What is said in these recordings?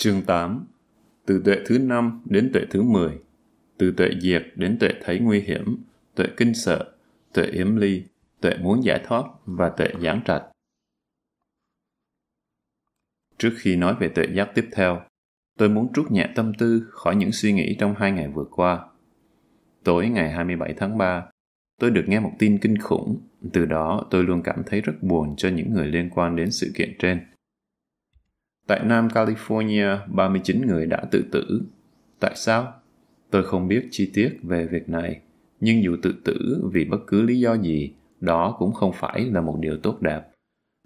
Chương 8 Từ tuệ thứ 5 đến tuệ thứ 10 Từ tuệ diệt đến tuệ thấy nguy hiểm, tuệ kinh sợ, tuệ yếm ly, tuệ muốn giải thoát và tuệ giảng trạch. Trước khi nói về tuệ giác tiếp theo, tôi muốn trút nhẹ tâm tư khỏi những suy nghĩ trong hai ngày vừa qua. Tối ngày 27 tháng 3, tôi được nghe một tin kinh khủng, từ đó tôi luôn cảm thấy rất buồn cho những người liên quan đến sự kiện trên. Tại Nam California, 39 người đã tự tử. Tại sao? Tôi không biết chi tiết về việc này, nhưng dù tự tử vì bất cứ lý do gì, đó cũng không phải là một điều tốt đẹp.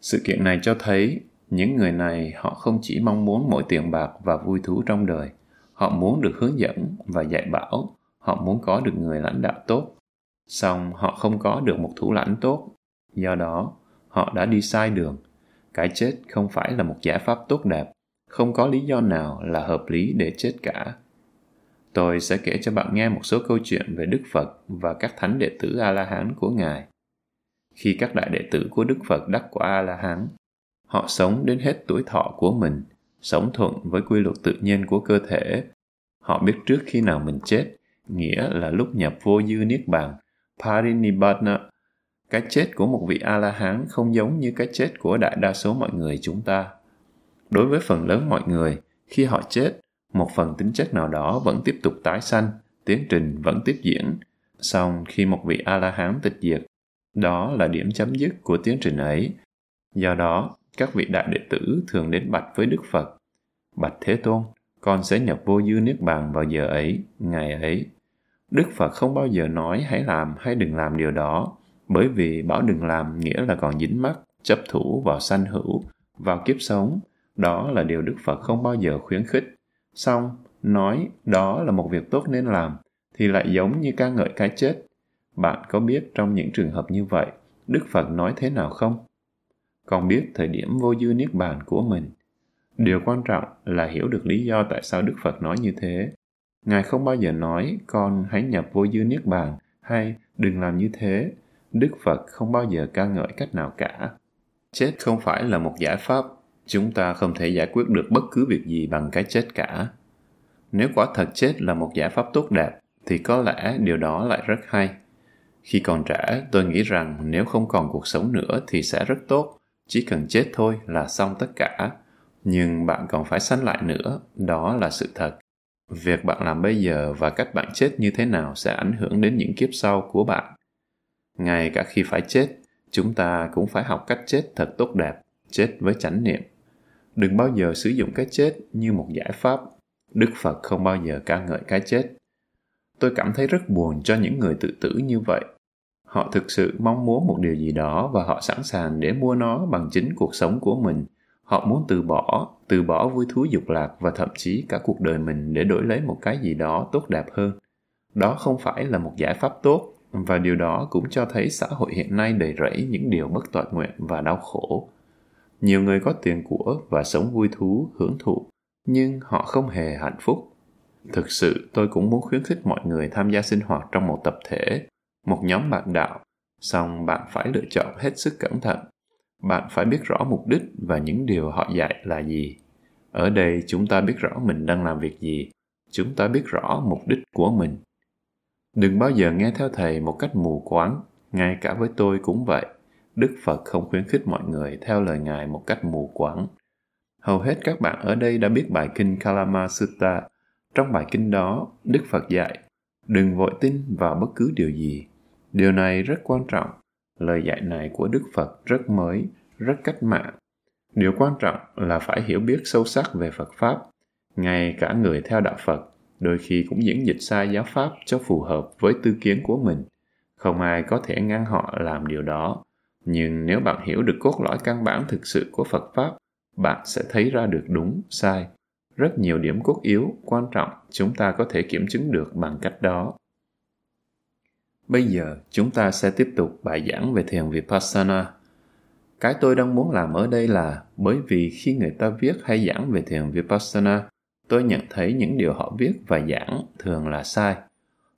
Sự kiện này cho thấy những người này họ không chỉ mong muốn mỗi tiền bạc và vui thú trong đời, họ muốn được hướng dẫn và dạy bảo, họ muốn có được người lãnh đạo tốt. Song họ không có được một thủ lãnh tốt, do đó họ đã đi sai đường cái chết không phải là một giải pháp tốt đẹp. Không có lý do nào là hợp lý để chết cả. Tôi sẽ kể cho bạn nghe một số câu chuyện về đức phật và các thánh đệ tử a la hán của ngài. Khi các đại đệ tử của đức phật đắc quả a la hán họ sống đến hết tuổi thọ của mình, sống thuận với quy luật tự nhiên của cơ thể. Họ biết trước khi nào mình chết, nghĩa là lúc nhập vô dư niết bàn, parinibbana cái chết của một vị A-la-hán không giống như cái chết của đại đa số mọi người chúng ta. Đối với phần lớn mọi người, khi họ chết, một phần tính chất nào đó vẫn tiếp tục tái sanh, tiến trình vẫn tiếp diễn. Song khi một vị A-la-hán tịch diệt, đó là điểm chấm dứt của tiến trình ấy. Do đó, các vị đại đệ tử thường đến bạch với Đức Phật. Bạch Thế Tôn, con sẽ nhập vô dư niết bàn vào giờ ấy, ngày ấy. Đức Phật không bao giờ nói hãy làm hay đừng làm điều đó, bởi vì bảo đừng làm nghĩa là còn dính mắc, chấp thủ vào sanh hữu, vào kiếp sống. Đó là điều Đức Phật không bao giờ khuyến khích. Xong, nói đó là một việc tốt nên làm, thì lại giống như ca ngợi cái chết. Bạn có biết trong những trường hợp như vậy, Đức Phật nói thế nào không? Còn biết thời điểm vô dư niết bàn của mình. Điều quan trọng là hiểu được lý do tại sao Đức Phật nói như thế. Ngài không bao giờ nói con hãy nhập vô dư niết bàn hay đừng làm như thế Đức Phật không bao giờ ca ngợi cách nào cả. Chết không phải là một giải pháp, chúng ta không thể giải quyết được bất cứ việc gì bằng cái chết cả. Nếu quả thật chết là một giải pháp tốt đẹp, thì có lẽ điều đó lại rất hay. Khi còn trẻ, tôi nghĩ rằng nếu không còn cuộc sống nữa thì sẽ rất tốt, chỉ cần chết thôi là xong tất cả. Nhưng bạn còn phải sanh lại nữa, đó là sự thật. Việc bạn làm bây giờ và cách bạn chết như thế nào sẽ ảnh hưởng đến những kiếp sau của bạn ngay cả khi phải chết, chúng ta cũng phải học cách chết thật tốt đẹp, chết với chánh niệm. Đừng bao giờ sử dụng cái chết như một giải pháp. Đức phật không bao giờ ca ngợi cái chết. Tôi cảm thấy rất buồn cho những người tự tử như vậy. Họ thực sự mong muốn một điều gì đó và họ sẵn sàng để mua nó bằng chính cuộc sống của mình. Họ muốn từ bỏ từ bỏ vui thú dục lạc và thậm chí cả cuộc đời mình để đổi lấy một cái gì đó tốt đẹp hơn. Đó không phải là một giải pháp tốt và điều đó cũng cho thấy xã hội hiện nay đầy rẫy những điều bất toàn nguyện và đau khổ. Nhiều người có tiền của và sống vui thú, hưởng thụ, nhưng họ không hề hạnh phúc. Thực sự tôi cũng muốn khuyến khích mọi người tham gia sinh hoạt trong một tập thể, một nhóm bạn đạo, song bạn phải lựa chọn hết sức cẩn thận. Bạn phải biết rõ mục đích và những điều họ dạy là gì. Ở đây chúng ta biết rõ mình đang làm việc gì, chúng ta biết rõ mục đích của mình Đừng bao giờ nghe theo thầy một cách mù quáng, ngay cả với tôi cũng vậy. Đức Phật không khuyến khích mọi người theo lời Ngài một cách mù quáng. Hầu hết các bạn ở đây đã biết bài kinh Kalama Sutta. Trong bài kinh đó, Đức Phật dạy, đừng vội tin vào bất cứ điều gì. Điều này rất quan trọng. Lời dạy này của Đức Phật rất mới, rất cách mạng. Điều quan trọng là phải hiểu biết sâu sắc về Phật Pháp. Ngay cả người theo đạo Phật đôi khi cũng diễn dịch sai giáo pháp cho phù hợp với tư kiến của mình. Không ai có thể ngăn họ làm điều đó. Nhưng nếu bạn hiểu được cốt lõi căn bản thực sự của phật pháp, bạn sẽ thấy ra được đúng, sai. Rất nhiều điểm cốt yếu, quan trọng chúng ta có thể kiểm chứng được bằng cách đó. Bây giờ, chúng ta sẽ tiếp tục bài giảng về thiền vipassana. Cái tôi đang muốn làm ở đây là, bởi vì khi người ta viết hay giảng về thiền vipassana tôi nhận thấy những điều họ viết và giảng thường là sai.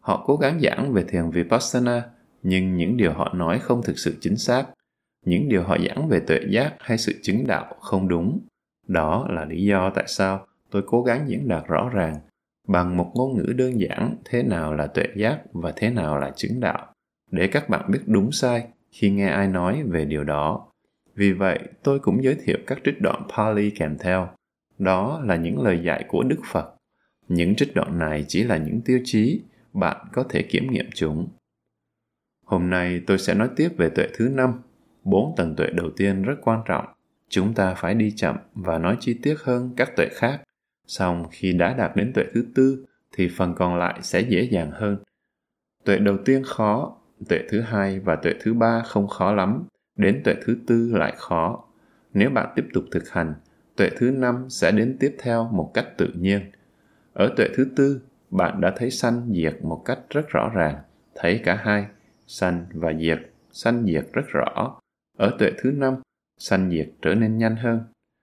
Họ cố gắng giảng về thiền Vipassana, nhưng những điều họ nói không thực sự chính xác. Những điều họ giảng về tuệ giác hay sự chứng đạo không đúng. Đó là lý do tại sao tôi cố gắng diễn đạt rõ ràng bằng một ngôn ngữ đơn giản thế nào là tuệ giác và thế nào là chứng đạo để các bạn biết đúng sai khi nghe ai nói về điều đó vì vậy tôi cũng giới thiệu các trích đoạn pali kèm theo đó là những lời dạy của đức phật những trích đoạn này chỉ là những tiêu chí bạn có thể kiểm nghiệm chúng hôm nay tôi sẽ nói tiếp về tuệ thứ năm bốn tầng tuệ đầu tiên rất quan trọng chúng ta phải đi chậm và nói chi tiết hơn các tuệ khác Xong khi đã đạt đến tuệ thứ tư thì phần còn lại sẽ dễ dàng hơn. Tuệ đầu tiên khó, tuệ thứ hai và tuệ thứ ba không khó lắm, đến tuệ thứ tư lại khó. Nếu bạn tiếp tục thực hành, tuệ thứ năm sẽ đến tiếp theo một cách tự nhiên. Ở tuệ thứ tư, bạn đã thấy sanh diệt một cách rất rõ ràng, thấy cả hai, sanh và diệt, sanh diệt rất rõ. Ở tuệ thứ năm, sanh diệt trở nên nhanh hơn.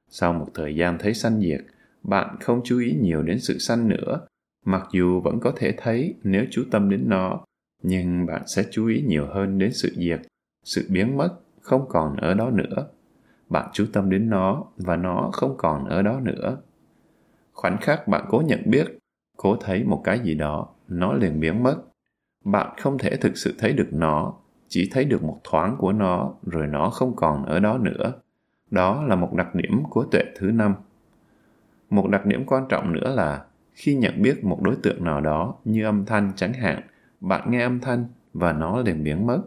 Sau một thời gian thấy sanh diệt, bạn không chú ý nhiều đến sự sanh nữa mặc dù vẫn có thể thấy nếu chú tâm đến nó nhưng bạn sẽ chú ý nhiều hơn đến sự diệt sự biến mất không còn ở đó nữa bạn chú tâm đến nó và nó không còn ở đó nữa. Khoảnh khắc bạn cố nhận biết cố thấy một cái gì đó nó liền biến mất. Bạn không thể thực sự thấy được nó chỉ thấy được một thoáng của nó rồi nó không còn ở đó nữa. Đó là một đặc điểm của tuệ thứ năm. Một đặc điểm quan trọng nữa là khi nhận biết một đối tượng nào đó như âm thanh chẳng hạn, bạn nghe âm thanh và nó liền biến mất.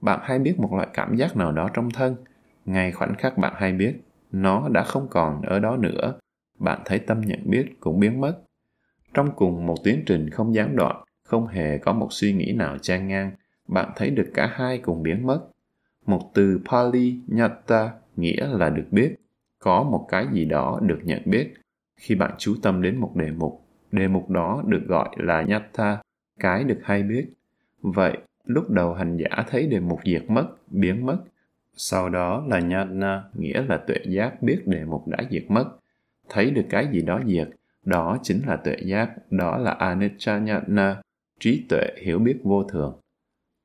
Bạn hay biết một loại cảm giác nào đó trong thân, ngay khoảnh khắc bạn hay biết, nó đã không còn ở đó nữa. Bạn thấy tâm nhận biết cũng biến mất. Trong cùng một tiến trình không gián đoạn, không hề có một suy nghĩ nào trang ngang, bạn thấy được cả hai cùng biến mất. Một từ Pali Nyatta nghĩa là được biết, có một cái gì đó được nhận biết, khi bạn chú tâm đến một đề mục đề mục đó được gọi là nyatta cái được hay biết vậy lúc đầu hành giả thấy đề mục diệt mất biến mất sau đó là nhana nghĩa là tuệ giác, biết đề mục đã diệt mất. Thấy được cái gì đó diệt, đó chính là tuệ giác, đó là anicca nhana trí tuệ hiểu biết vô thường.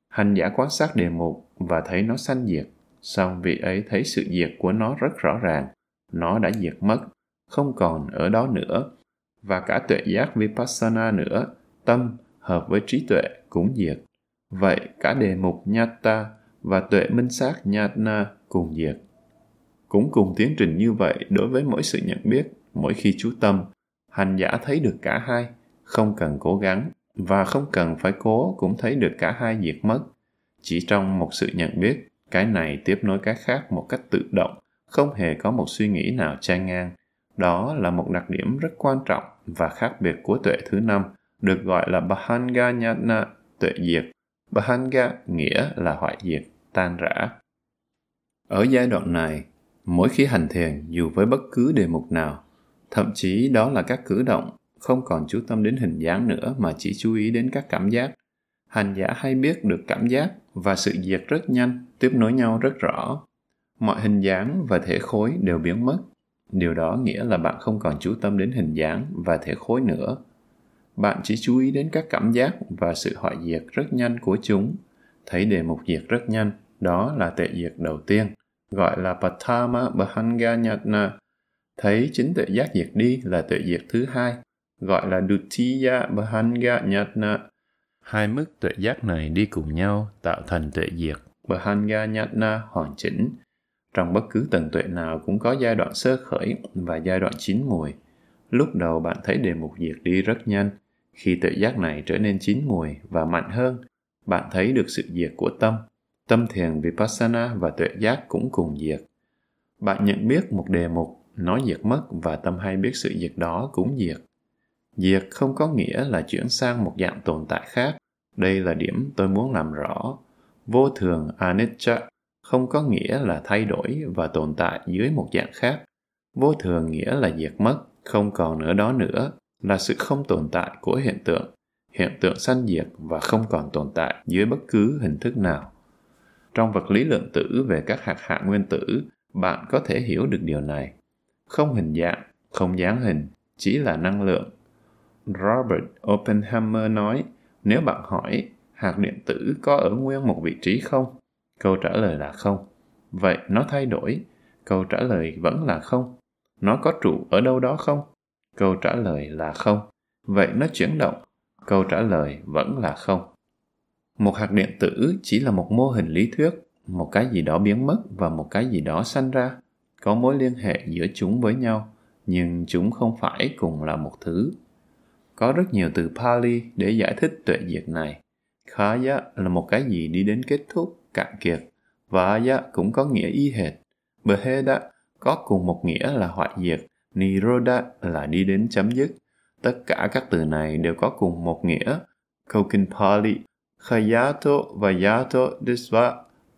Hành giả quan sát đề mục và thấy nó sanh diệt, song vị ấy thấy sự diệt của nó rất rõ ràng. Nó đã diệt mất, không còn ở đó nữa. Và cả tuệ giác vipassana nữa, tâm hợp với trí tuệ cũng diệt. Vậy cả đề mục nyatta và tuệ minh sát nhana cùng diệt. Cũng cùng tiến trình như vậy đối với mỗi sự nhận biết mỗi khi chú tâm hành giả thấy được cả hai không cần cố gắng và không cần phải cố cũng thấy được cả hai diệt mất. Chỉ trong một sự nhận biết cái này tiếp nối cái khác một cách tự động không hề có một suy nghĩ nào chen ngang. Đó là một đặc điểm rất quan trọng và khác biệt của tuệ thứ năm, được gọi là Bahanga Nhana, tuệ diệt. Bahanga nghĩa là hoại diệt, tan rã. Ở giai đoạn này, mỗi khi hành thiền dù với bất cứ đề mục nào, thậm chí đó là các cử động, không còn chú tâm đến hình dáng nữa mà chỉ chú ý đến các cảm giác. Hành giả hay biết được cảm giác và sự diệt rất nhanh, tiếp nối nhau rất rõ. Mọi hình dáng và thể khối đều biến mất điều đó nghĩa là bạn không còn chú tâm đến hình dáng và thể khối nữa bạn chỉ chú ý đến các cảm giác và sự hoại diệt rất nhanh của chúng thấy đề mục diệt rất nhanh đó là tệ diệt đầu tiên gọi là Patama Bahanganyatna thấy chính tuệ giác diệt đi là tuệ diệt thứ hai gọi là Dutiya Bahanganyatna hai mức tuệ giác này đi cùng nhau tạo thành tuệ diệt Bahanganyatna hoàn chỉnh trong bất cứ tầng tuệ nào cũng có giai đoạn sơ khởi và giai đoạn chín mùi. Lúc đầu bạn thấy đề mục diệt đi rất nhanh. Khi tuệ giác này trở nên chín mùi và mạnh hơn, bạn thấy được sự diệt của tâm. Tâm thiền Vipassana và tuệ giác cũng cùng diệt. Bạn nhận biết một đề mục, nó diệt mất và tâm hay biết sự diệt đó cũng diệt. Diệt không có nghĩa là chuyển sang một dạng tồn tại khác. Đây là điểm tôi muốn làm rõ. Vô thường anicca không có nghĩa là thay đổi và tồn tại dưới một dạng khác. Vô thường nghĩa là diệt mất, không còn nữa đó nữa, là sự không tồn tại của hiện tượng. Hiện tượng sanh diệt và không còn tồn tại dưới bất cứ hình thức nào. Trong vật lý lượng tử về các hạt hạ nguyên tử, bạn có thể hiểu được điều này. Không hình dạng, không dáng hình, chỉ là năng lượng. Robert Oppenheimer nói, nếu bạn hỏi hạt điện tử có ở nguyên một vị trí không? Câu trả lời là không. Vậy nó thay đổi. Câu trả lời vẫn là không. Nó có trụ ở đâu đó không? Câu trả lời là không. Vậy nó chuyển động, câu trả lời vẫn là không. Một hạt điện tử chỉ là một mô hình lý thuyết, một cái gì đó biến mất và một cái gì đó sanh ra. Có mối liên hệ giữa chúng với nhau, nhưng chúng không phải cùng là một thứ. Có rất nhiều từ Pali để giải thích tuệ diệt này. Khaya là một cái gì đi đến kết thúc, cạn kiệt. Vaya cũng có nghĩa y hệt. Beheda có cùng một nghĩa là hoại diệt. Niroda là đi đến chấm dứt. Tất cả các từ này đều có cùng một nghĩa. Kokin Pali, Khayato và Yato Disva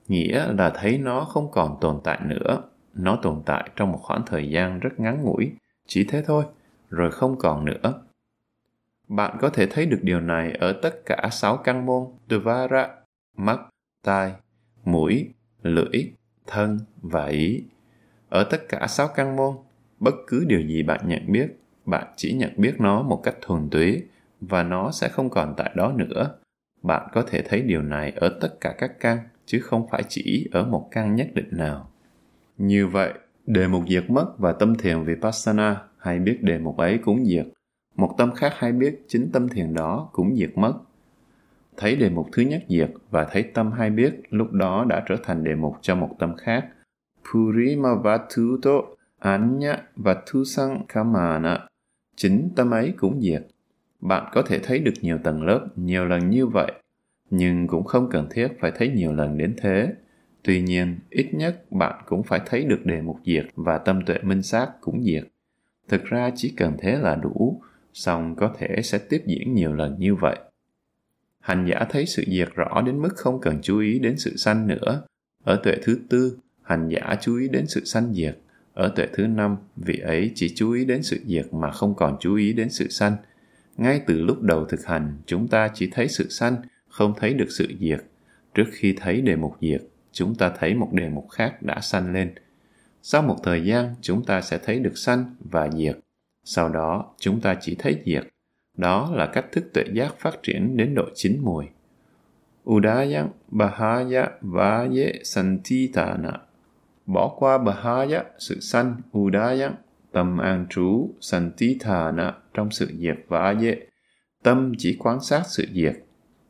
nghĩa là thấy nó không còn tồn tại nữa. Nó tồn tại trong một khoảng thời gian rất ngắn ngủi, chỉ thế thôi, rồi không còn nữa. Bạn có thể thấy được điều này ở tất cả sáu căn môn Dvara, mắt, tai, mũi, lưỡi, thân và ý. Ở tất cả sáu căn môn, bất cứ điều gì bạn nhận biết, bạn chỉ nhận biết nó một cách thuần túy và nó sẽ không còn tại đó nữa. Bạn có thể thấy điều này ở tất cả các căn, chứ không phải chỉ ở một căn nhất định nào. Như vậy, đề mục diệt mất và tâm thiền Vipassana hay biết đề mục ấy cũng diệt. Một tâm khác hay biết chính tâm thiền đó cũng diệt mất. Thấy đề mục thứ nhất diệt và thấy tâm hay biết lúc đó đã trở thành đề mục cho một tâm khác. Anya và Thu Sang Kamana Chính tâm ấy cũng diệt. Bạn có thể thấy được nhiều tầng lớp, nhiều lần như vậy, nhưng cũng không cần thiết phải thấy nhiều lần đến thế. Tuy nhiên, ít nhất bạn cũng phải thấy được đề mục diệt và tâm tuệ minh sát cũng diệt. Thực ra chỉ cần thế là đủ, song có thể sẽ tiếp diễn nhiều lần như vậy. Hành giả thấy sự diệt rõ đến mức không cần chú ý đến sự sanh nữa. Ở tuệ thứ tư, hành giả chú ý đến sự sanh diệt. Ở tuệ thứ năm, vị ấy chỉ chú ý đến sự diệt mà không còn chú ý đến sự sanh. Ngay từ lúc đầu thực hành, chúng ta chỉ thấy sự sanh, không thấy được sự diệt. Trước khi thấy đề mục diệt, chúng ta thấy một đề mục khác đã sanh lên. Sau một thời gian, chúng ta sẽ thấy được sanh và diệt. Sau đó, chúng ta chỉ thấy diệt. Đó là cách thức tuệ giác phát triển đến độ chín mùi. Udayang Bahaya Vaye Santitana Bỏ qua Bahaya, sự sanh, Udaya, tâm an trú, Santithana trong sự diệt và Vaye. Tâm chỉ quan sát sự diệt.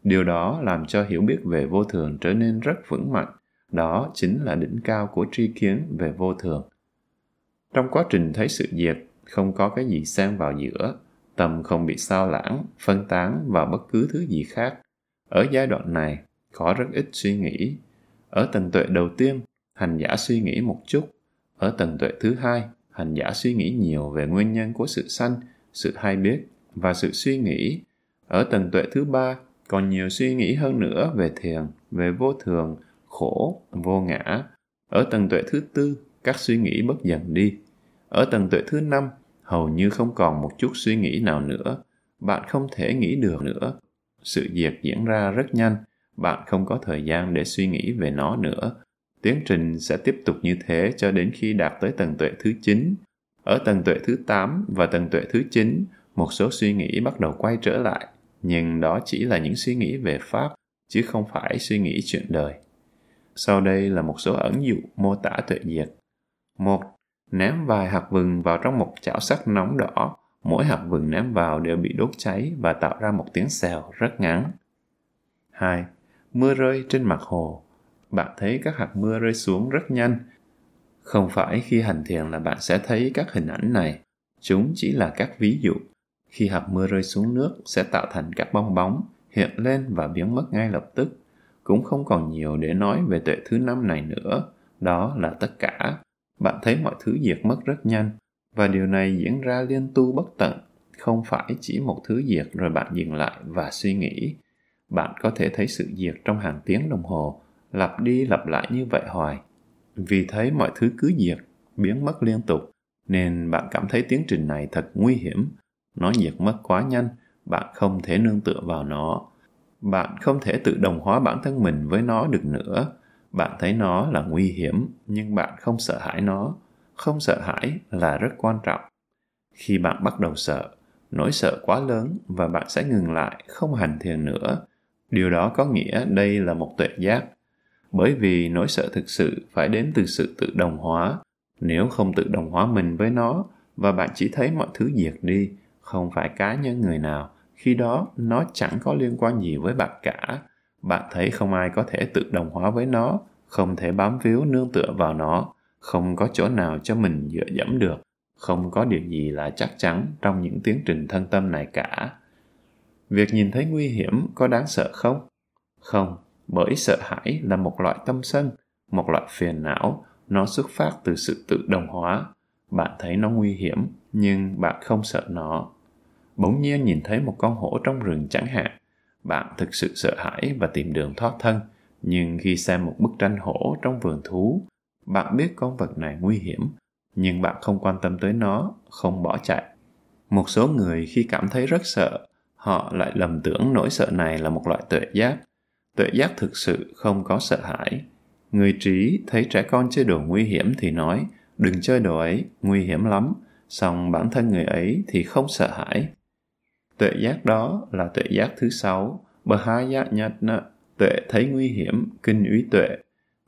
Điều đó làm cho hiểu biết về vô thường trở nên rất vững mạnh. Đó chính là đỉnh cao của tri kiến về vô thường. Trong quá trình thấy sự diệt, không có cái gì xen vào giữa, tâm không bị sao lãng, phân tán vào bất cứ thứ gì khác. Ở giai đoạn này, có rất ít suy nghĩ. Ở tầng tuệ đầu tiên, hành giả suy nghĩ một chút. Ở tầng tuệ thứ hai, hành giả suy nghĩ nhiều về nguyên nhân của sự sanh, sự hay biết và sự suy nghĩ. Ở tầng tuệ thứ ba, còn nhiều suy nghĩ hơn nữa về thiền, về vô thường, khổ, vô ngã. Ở tầng tuệ thứ tư, các suy nghĩ bất dần đi. Ở tầng tuệ thứ năm, hầu như không còn một chút suy nghĩ nào nữa. Bạn không thể nghĩ được nữa. Sự diệt diễn ra rất nhanh, bạn không có thời gian để suy nghĩ về nó nữa. Tiến trình sẽ tiếp tục như thế cho đến khi đạt tới tầng tuệ thứ 9. Ở tầng tuệ thứ 8 và tầng tuệ thứ 9, một số suy nghĩ bắt đầu quay trở lại, nhưng đó chỉ là những suy nghĩ về Pháp, chứ không phải suy nghĩ chuyện đời. Sau đây là một số ẩn dụ mô tả tuệ diệt. Một, ném vài hạt vừng vào trong một chảo sắt nóng đỏ. Mỗi hạt vừng ném vào đều bị đốt cháy và tạo ra một tiếng xèo rất ngắn. 2. Mưa rơi trên mặt hồ. Bạn thấy các hạt mưa rơi xuống rất nhanh. Không phải khi hành thiền là bạn sẽ thấy các hình ảnh này. Chúng chỉ là các ví dụ. Khi hạt mưa rơi xuống nước sẽ tạo thành các bong bóng, hiện lên và biến mất ngay lập tức. Cũng không còn nhiều để nói về tuệ thứ năm này nữa. Đó là tất cả bạn thấy mọi thứ diệt mất rất nhanh và điều này diễn ra liên tu bất tận không phải chỉ một thứ diệt rồi bạn dừng lại và suy nghĩ bạn có thể thấy sự diệt trong hàng tiếng đồng hồ lặp đi lặp lại như vậy hoài. Vì thấy mọi thứ cứ diệt, biến mất liên tục. Nên bạn cảm thấy tiến trình này thật nguy hiểm. Nó diệt mất quá nhanh, bạn không thể nương tựa vào nó. Bạn không thể tự đồng hóa bản thân mình với nó được nữa. Bạn thấy nó là nguy hiểm, nhưng bạn không sợ hãi nó. Không sợ hãi là rất quan trọng. Khi bạn bắt đầu sợ, nỗi sợ quá lớn và bạn sẽ ngừng lại, không hành thiền nữa. Điều đó có nghĩa đây là một tuệ giác bởi vì nỗi sợ thực sự phải đến từ sự tự đồng hóa nếu không tự đồng hóa mình với nó và bạn chỉ thấy mọi thứ diệt đi, không phải cá nhân người nào, khi đó nó chẳng có liên quan gì với bạn cả. Bạn thấy không ai có thể tự đồng hóa với nó, không thể bám víu nương tựa vào nó, không có chỗ nào cho mình dựa dẫm được, không có điều gì là chắc chắn trong những tiến trình thân tâm này cả. Việc nhìn thấy nguy hiểm có đáng sợ không? Không, bởi sợ hãi là một loại tâm sân, một loại phiền não, nó xuất phát từ sự tự đồng hóa. Bạn thấy nó nguy hiểm, nhưng bạn không sợ nó. Bỗng nhiên nhìn thấy một con hổ trong rừng chẳng hạn, bạn thực sự sợ hãi và tìm đường thoát thân. Nhưng khi xem một bức tranh hổ trong vườn thú, bạn biết con vật này nguy hiểm, nhưng bạn không quan tâm tới nó, không bỏ chạy. Một số người khi cảm thấy rất sợ, họ lại lầm tưởng nỗi sợ này là một loại tuệ giác. Tuệ giác thực sự không có sợ hãi. Người trí thấy trẻ con chơi đồ nguy hiểm thì nói, đừng chơi đồ ấy, nguy hiểm lắm, song bản thân người ấy thì không sợ hãi. Tuệ giác đó là tuệ giác thứ sáu, bờ hai giác tuệ thấy nguy hiểm, kinh úy tuệ,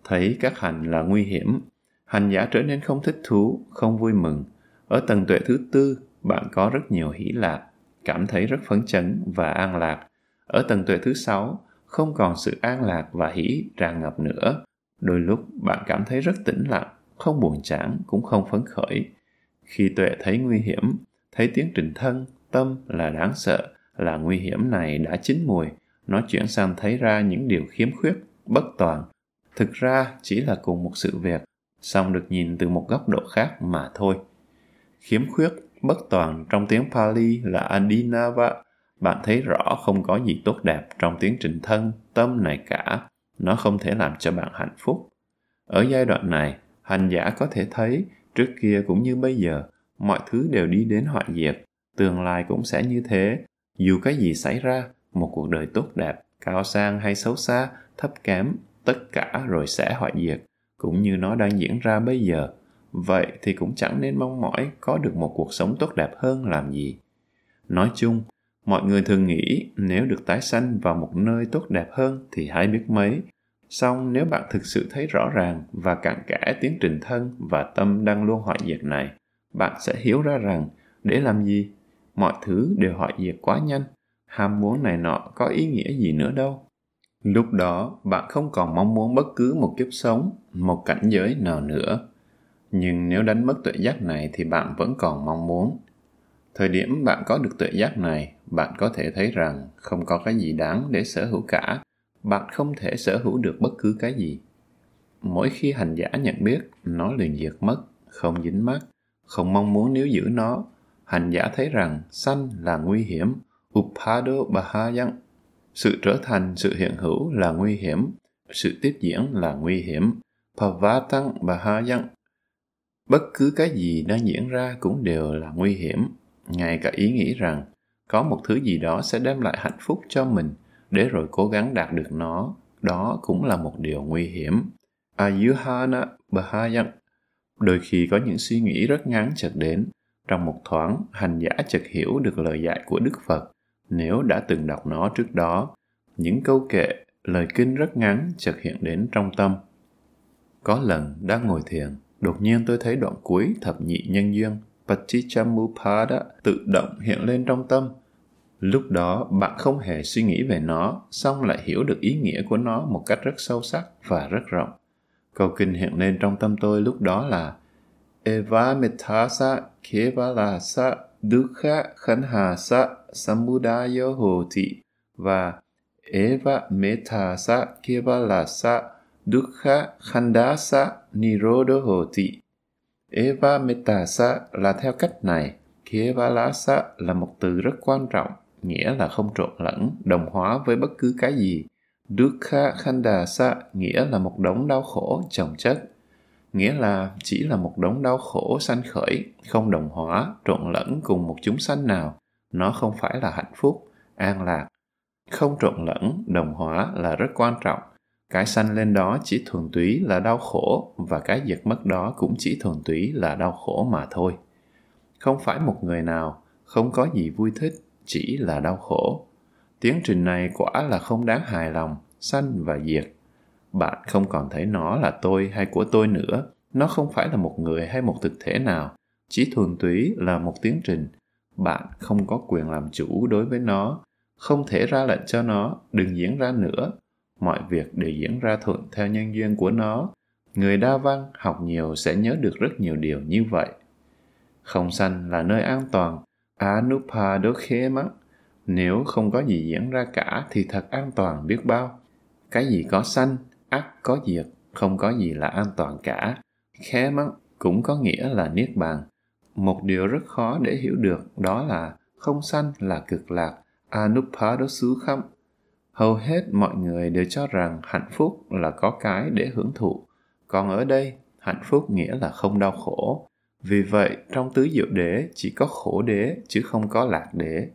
thấy các hành là nguy hiểm. Hành giả trở nên không thích thú, không vui mừng. Ở tầng tuệ thứ tư, bạn có rất nhiều hỷ lạc, cảm thấy rất phấn chấn và an lạc. Ở tầng tuệ thứ sáu, không còn sự an lạc và hỷ tràn ngập nữa. Đôi lúc bạn cảm thấy rất tĩnh lặng, không buồn chán cũng không phấn khởi. Khi tuệ thấy nguy hiểm, thấy tiến trình thân, tâm là đáng sợ, là nguy hiểm này đã chín mùi, nó chuyển sang thấy ra những điều khiếm khuyết, bất toàn. Thực ra chỉ là cùng một sự việc, song được nhìn từ một góc độ khác mà thôi. Khiếm khuyết, bất toàn trong tiếng Pali là Adinava. Bạn thấy rõ không có gì tốt đẹp trong tiến trình thân, tâm này cả. Nó không thể làm cho bạn hạnh phúc. Ở giai đoạn này, hành giả có thể thấy trước kia cũng như bây giờ, mọi thứ đều đi đến hoại diệt. Tương lai cũng sẽ như thế. Dù cái gì xảy ra, một cuộc đời tốt đẹp, cao sang hay xấu xa, thấp kém, tất cả rồi sẽ hoại diệt, cũng như nó đang diễn ra bây giờ. Vậy thì cũng chẳng nên mong mỏi có được một cuộc sống tốt đẹp hơn làm gì. Nói chung, mọi người thường nghĩ nếu được tái sanh vào một nơi tốt đẹp hơn thì hãy biết mấy. Song nếu bạn thực sự thấy rõ ràng và cặn kẽ tiến trình thân và tâm đang luôn hoại diệt này, bạn sẽ hiểu ra rằng để làm gì? Mọi thứ đều hoại diệt quá nhanh ham muốn này nọ có ý nghĩa gì nữa đâu lúc đó bạn không còn mong muốn bất cứ một kiếp sống một cảnh giới nào nữa nhưng nếu đánh mất tuệ giác này thì bạn vẫn còn mong muốn thời điểm bạn có được tuệ giác này bạn có thể thấy rằng không có cái gì đáng để sở hữu cả bạn không thể sở hữu được bất cứ cái gì mỗi khi hành giả nhận biết nó liền diệt mất không dính mắc không mong muốn níu giữ nó hành giả thấy rằng sanh là nguy hiểm Upado Bahayang. Sự trở thành, sự hiện hữu là nguy hiểm, sự tiếp diễn là nguy hiểm. Pavatang Bahayang. Bất cứ cái gì đang diễn ra cũng đều là nguy hiểm. Ngay cả ý nghĩ rằng có một thứ gì đó sẽ đem lại hạnh phúc cho mình để rồi cố gắng đạt được nó, đó cũng là một điều nguy hiểm. Ayuhana Bahayang. Đôi khi có những suy nghĩ rất ngắn chợt đến, trong một thoáng, hành giả chợt hiểu được lời dạy của Đức Phật nếu đã từng đọc nó trước đó. Những câu kệ, lời kinh rất ngắn chợt hiện đến trong tâm. Có lần đang ngồi thiền, đột nhiên tôi thấy đoạn cuối thập nhị nhân duyên Patichamupada tự động hiện lên trong tâm. Lúc đó bạn không hề suy nghĩ về nó, song lại hiểu được ý nghĩa của nó một cách rất sâu sắc và rất rộng. Câu kinh hiện lên trong tâm tôi lúc đó là Eva metasa kevalasa Dukha Khanhasa samudayo Hoti và Eva Metasa Kevalasa Dukha Khandasa Nirodha Hoti. Eva Metasa là theo cách này, Kevalasa là một từ rất quan trọng, nghĩa là không trộn lẫn, đồng hóa với bất cứ cái gì. Dukkha khanda sa nghĩa là một đống đau khổ chồng chất nghĩa là chỉ là một đống đau khổ sanh khởi, không đồng hóa, trộn lẫn cùng một chúng sanh nào. Nó không phải là hạnh phúc, an lạc. Không trộn lẫn, đồng hóa là rất quan trọng. Cái sanh lên đó chỉ thuần túy là đau khổ và cái giật mất đó cũng chỉ thuần túy là đau khổ mà thôi. Không phải một người nào, không có gì vui thích, chỉ là đau khổ. Tiến trình này quả là không đáng hài lòng, sanh và diệt. Bạn không còn thấy nó là tôi hay của tôi nữa. Nó không phải là một người hay một thực thể nào. Chỉ thuần túy là một tiến trình. Bạn không có quyền làm chủ đối với nó. Không thể ra lệnh cho nó đừng diễn ra nữa. Mọi việc đều diễn ra thuận theo nhân duyên của nó. Người đa văn học nhiều sẽ nhớ được rất nhiều điều như vậy. Không sanh là nơi an toàn anupadokhema, nếu không có gì diễn ra cả thì thật an toàn biết bao. Cái gì có sanh ắt có diệt, không có gì là an toàn cả. Khema cũng có nghĩa là niết bàn. Một điều rất khó để hiểu được đó là không sanh là cực lạc, anupadosukham. Hầu hết mọi người đều cho rằng hạnh phúc là có cái để hưởng thụ. Còn ở đây, hạnh phúc nghĩa là không đau khổ vì vậy, trong tứ diệu đế chỉ có khổ đế chứ không có lạc đế.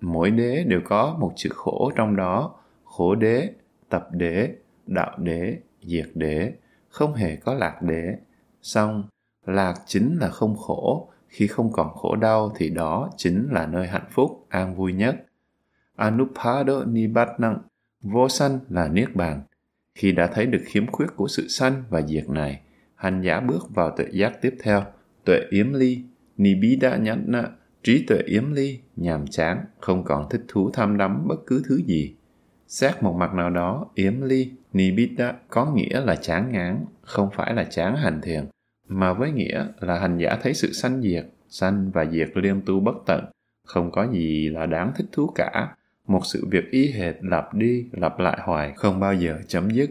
Mỗi đế đều có một chữ khổ trong đó. Khổ đế, tập đế, đạo đế, diệt đế, không hề có lạc đế. Song lạc chính là không khổ. Khi không còn khổ đau thì đó chính là nơi hạnh phúc, an vui nhất. Anupada nibbana, vô sanh là niết bàn. Khi đã thấy được khiếm khuyết của sự sanh và diệt này, hành giả bước vào tự giác tiếp theo tuệ yếm ly nibbida nhana trí tuệ yếm ly, nhàm chán, không còn thích thú tham đắm bất cứ thứ gì. Xét một mặt nào đó, yếm ly nibbida có nghĩa là chán ngán, không phải là chán hành thiền, mà với nghĩa là hành giả thấy sự sanh diệt, sanh và diệt liên tu bất tận, không có gì là đáng thích thú cả. Một sự việc y hệt lặp đi, lặp lại hoài, không bao giờ chấm dứt.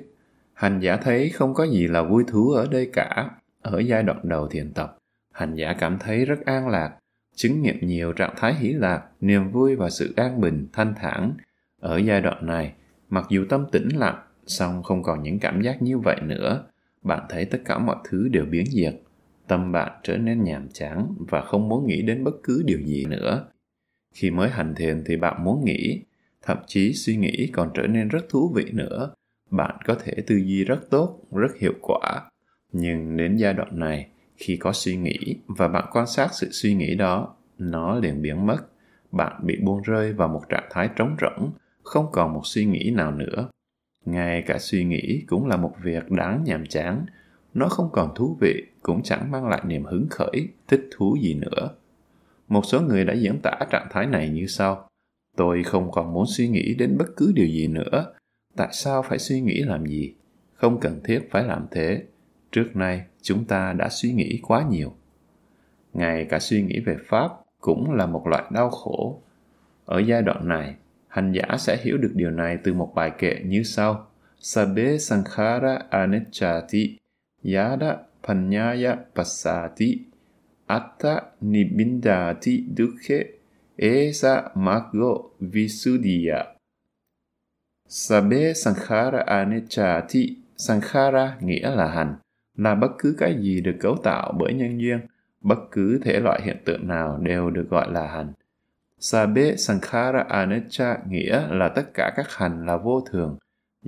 Hành giả thấy không có gì là vui thú ở đây cả. Ở giai đoạn đầu thiền tập hành giả cảm thấy rất an lạc, chứng nghiệm nhiều trạng thái hỷ lạc, niềm vui và sự an bình, thanh thản. Ở giai đoạn này, mặc dù tâm tĩnh lặng, song không còn những cảm giác như vậy nữa. Bạn thấy tất cả mọi thứ đều biến diệt. Tâm bạn trở nên nhàm chán và không muốn nghĩ đến bất cứ điều gì nữa. Khi mới hành thiền thì bạn muốn nghĩ, thậm chí suy nghĩ còn trở nên rất thú vị nữa. Bạn có thể tư duy rất tốt, rất hiệu quả. Nhưng đến giai đoạn này khi có suy nghĩ và bạn quan sát sự suy nghĩ đó, nó liền biến mất. Bạn bị buông rơi vào một trạng thái trống rỗng, không còn một suy nghĩ nào nữa. Ngay cả suy nghĩ cũng là một việc đáng nhàm chán. Nó không còn thú vị, cũng chẳng mang lại niềm hứng khởi, thích thú gì nữa. Một số người đã diễn tả trạng thái này như sau. Tôi không còn muốn suy nghĩ đến bất cứ điều gì nữa. Tại sao phải suy nghĩ làm gì? Không cần thiết phải làm thế. Trước nay chúng ta đã suy nghĩ quá nhiều. Ngay cả suy nghĩ về pháp cũng là một loại đau khổ. Ở giai đoạn này, hành giả sẽ hiểu được điều này từ một bài kệ như sau. Sabe sankhara anicchati yada panyaya passati, atta nibindati dukhe, esa maggo visuddhiya sabe sankhara anicchati sankhara nghĩa là hành là bất cứ cái gì được cấu tạo bởi nhân duyên bất cứ thể loại hiện tượng nào đều được gọi là hành Sabe Sankhara Anicca nghĩa là tất cả các hành là vô thường.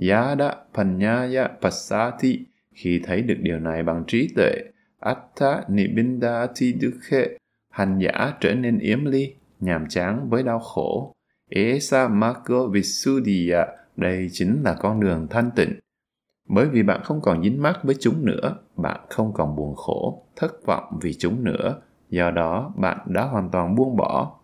Yada Panyaya Passati khi thấy được điều này bằng trí tuệ. Atta Nibindati Dukhe hành giả trở nên yếm ly, nhàm chán với đau khổ. Esa Mako Visuddhiya đây chính là con đường thanh tịnh. Bởi vì bạn không còn dính mắc với chúng nữa, bạn không còn buồn khổ, thất vọng vì chúng nữa. Do đó, bạn đã hoàn toàn buông bỏ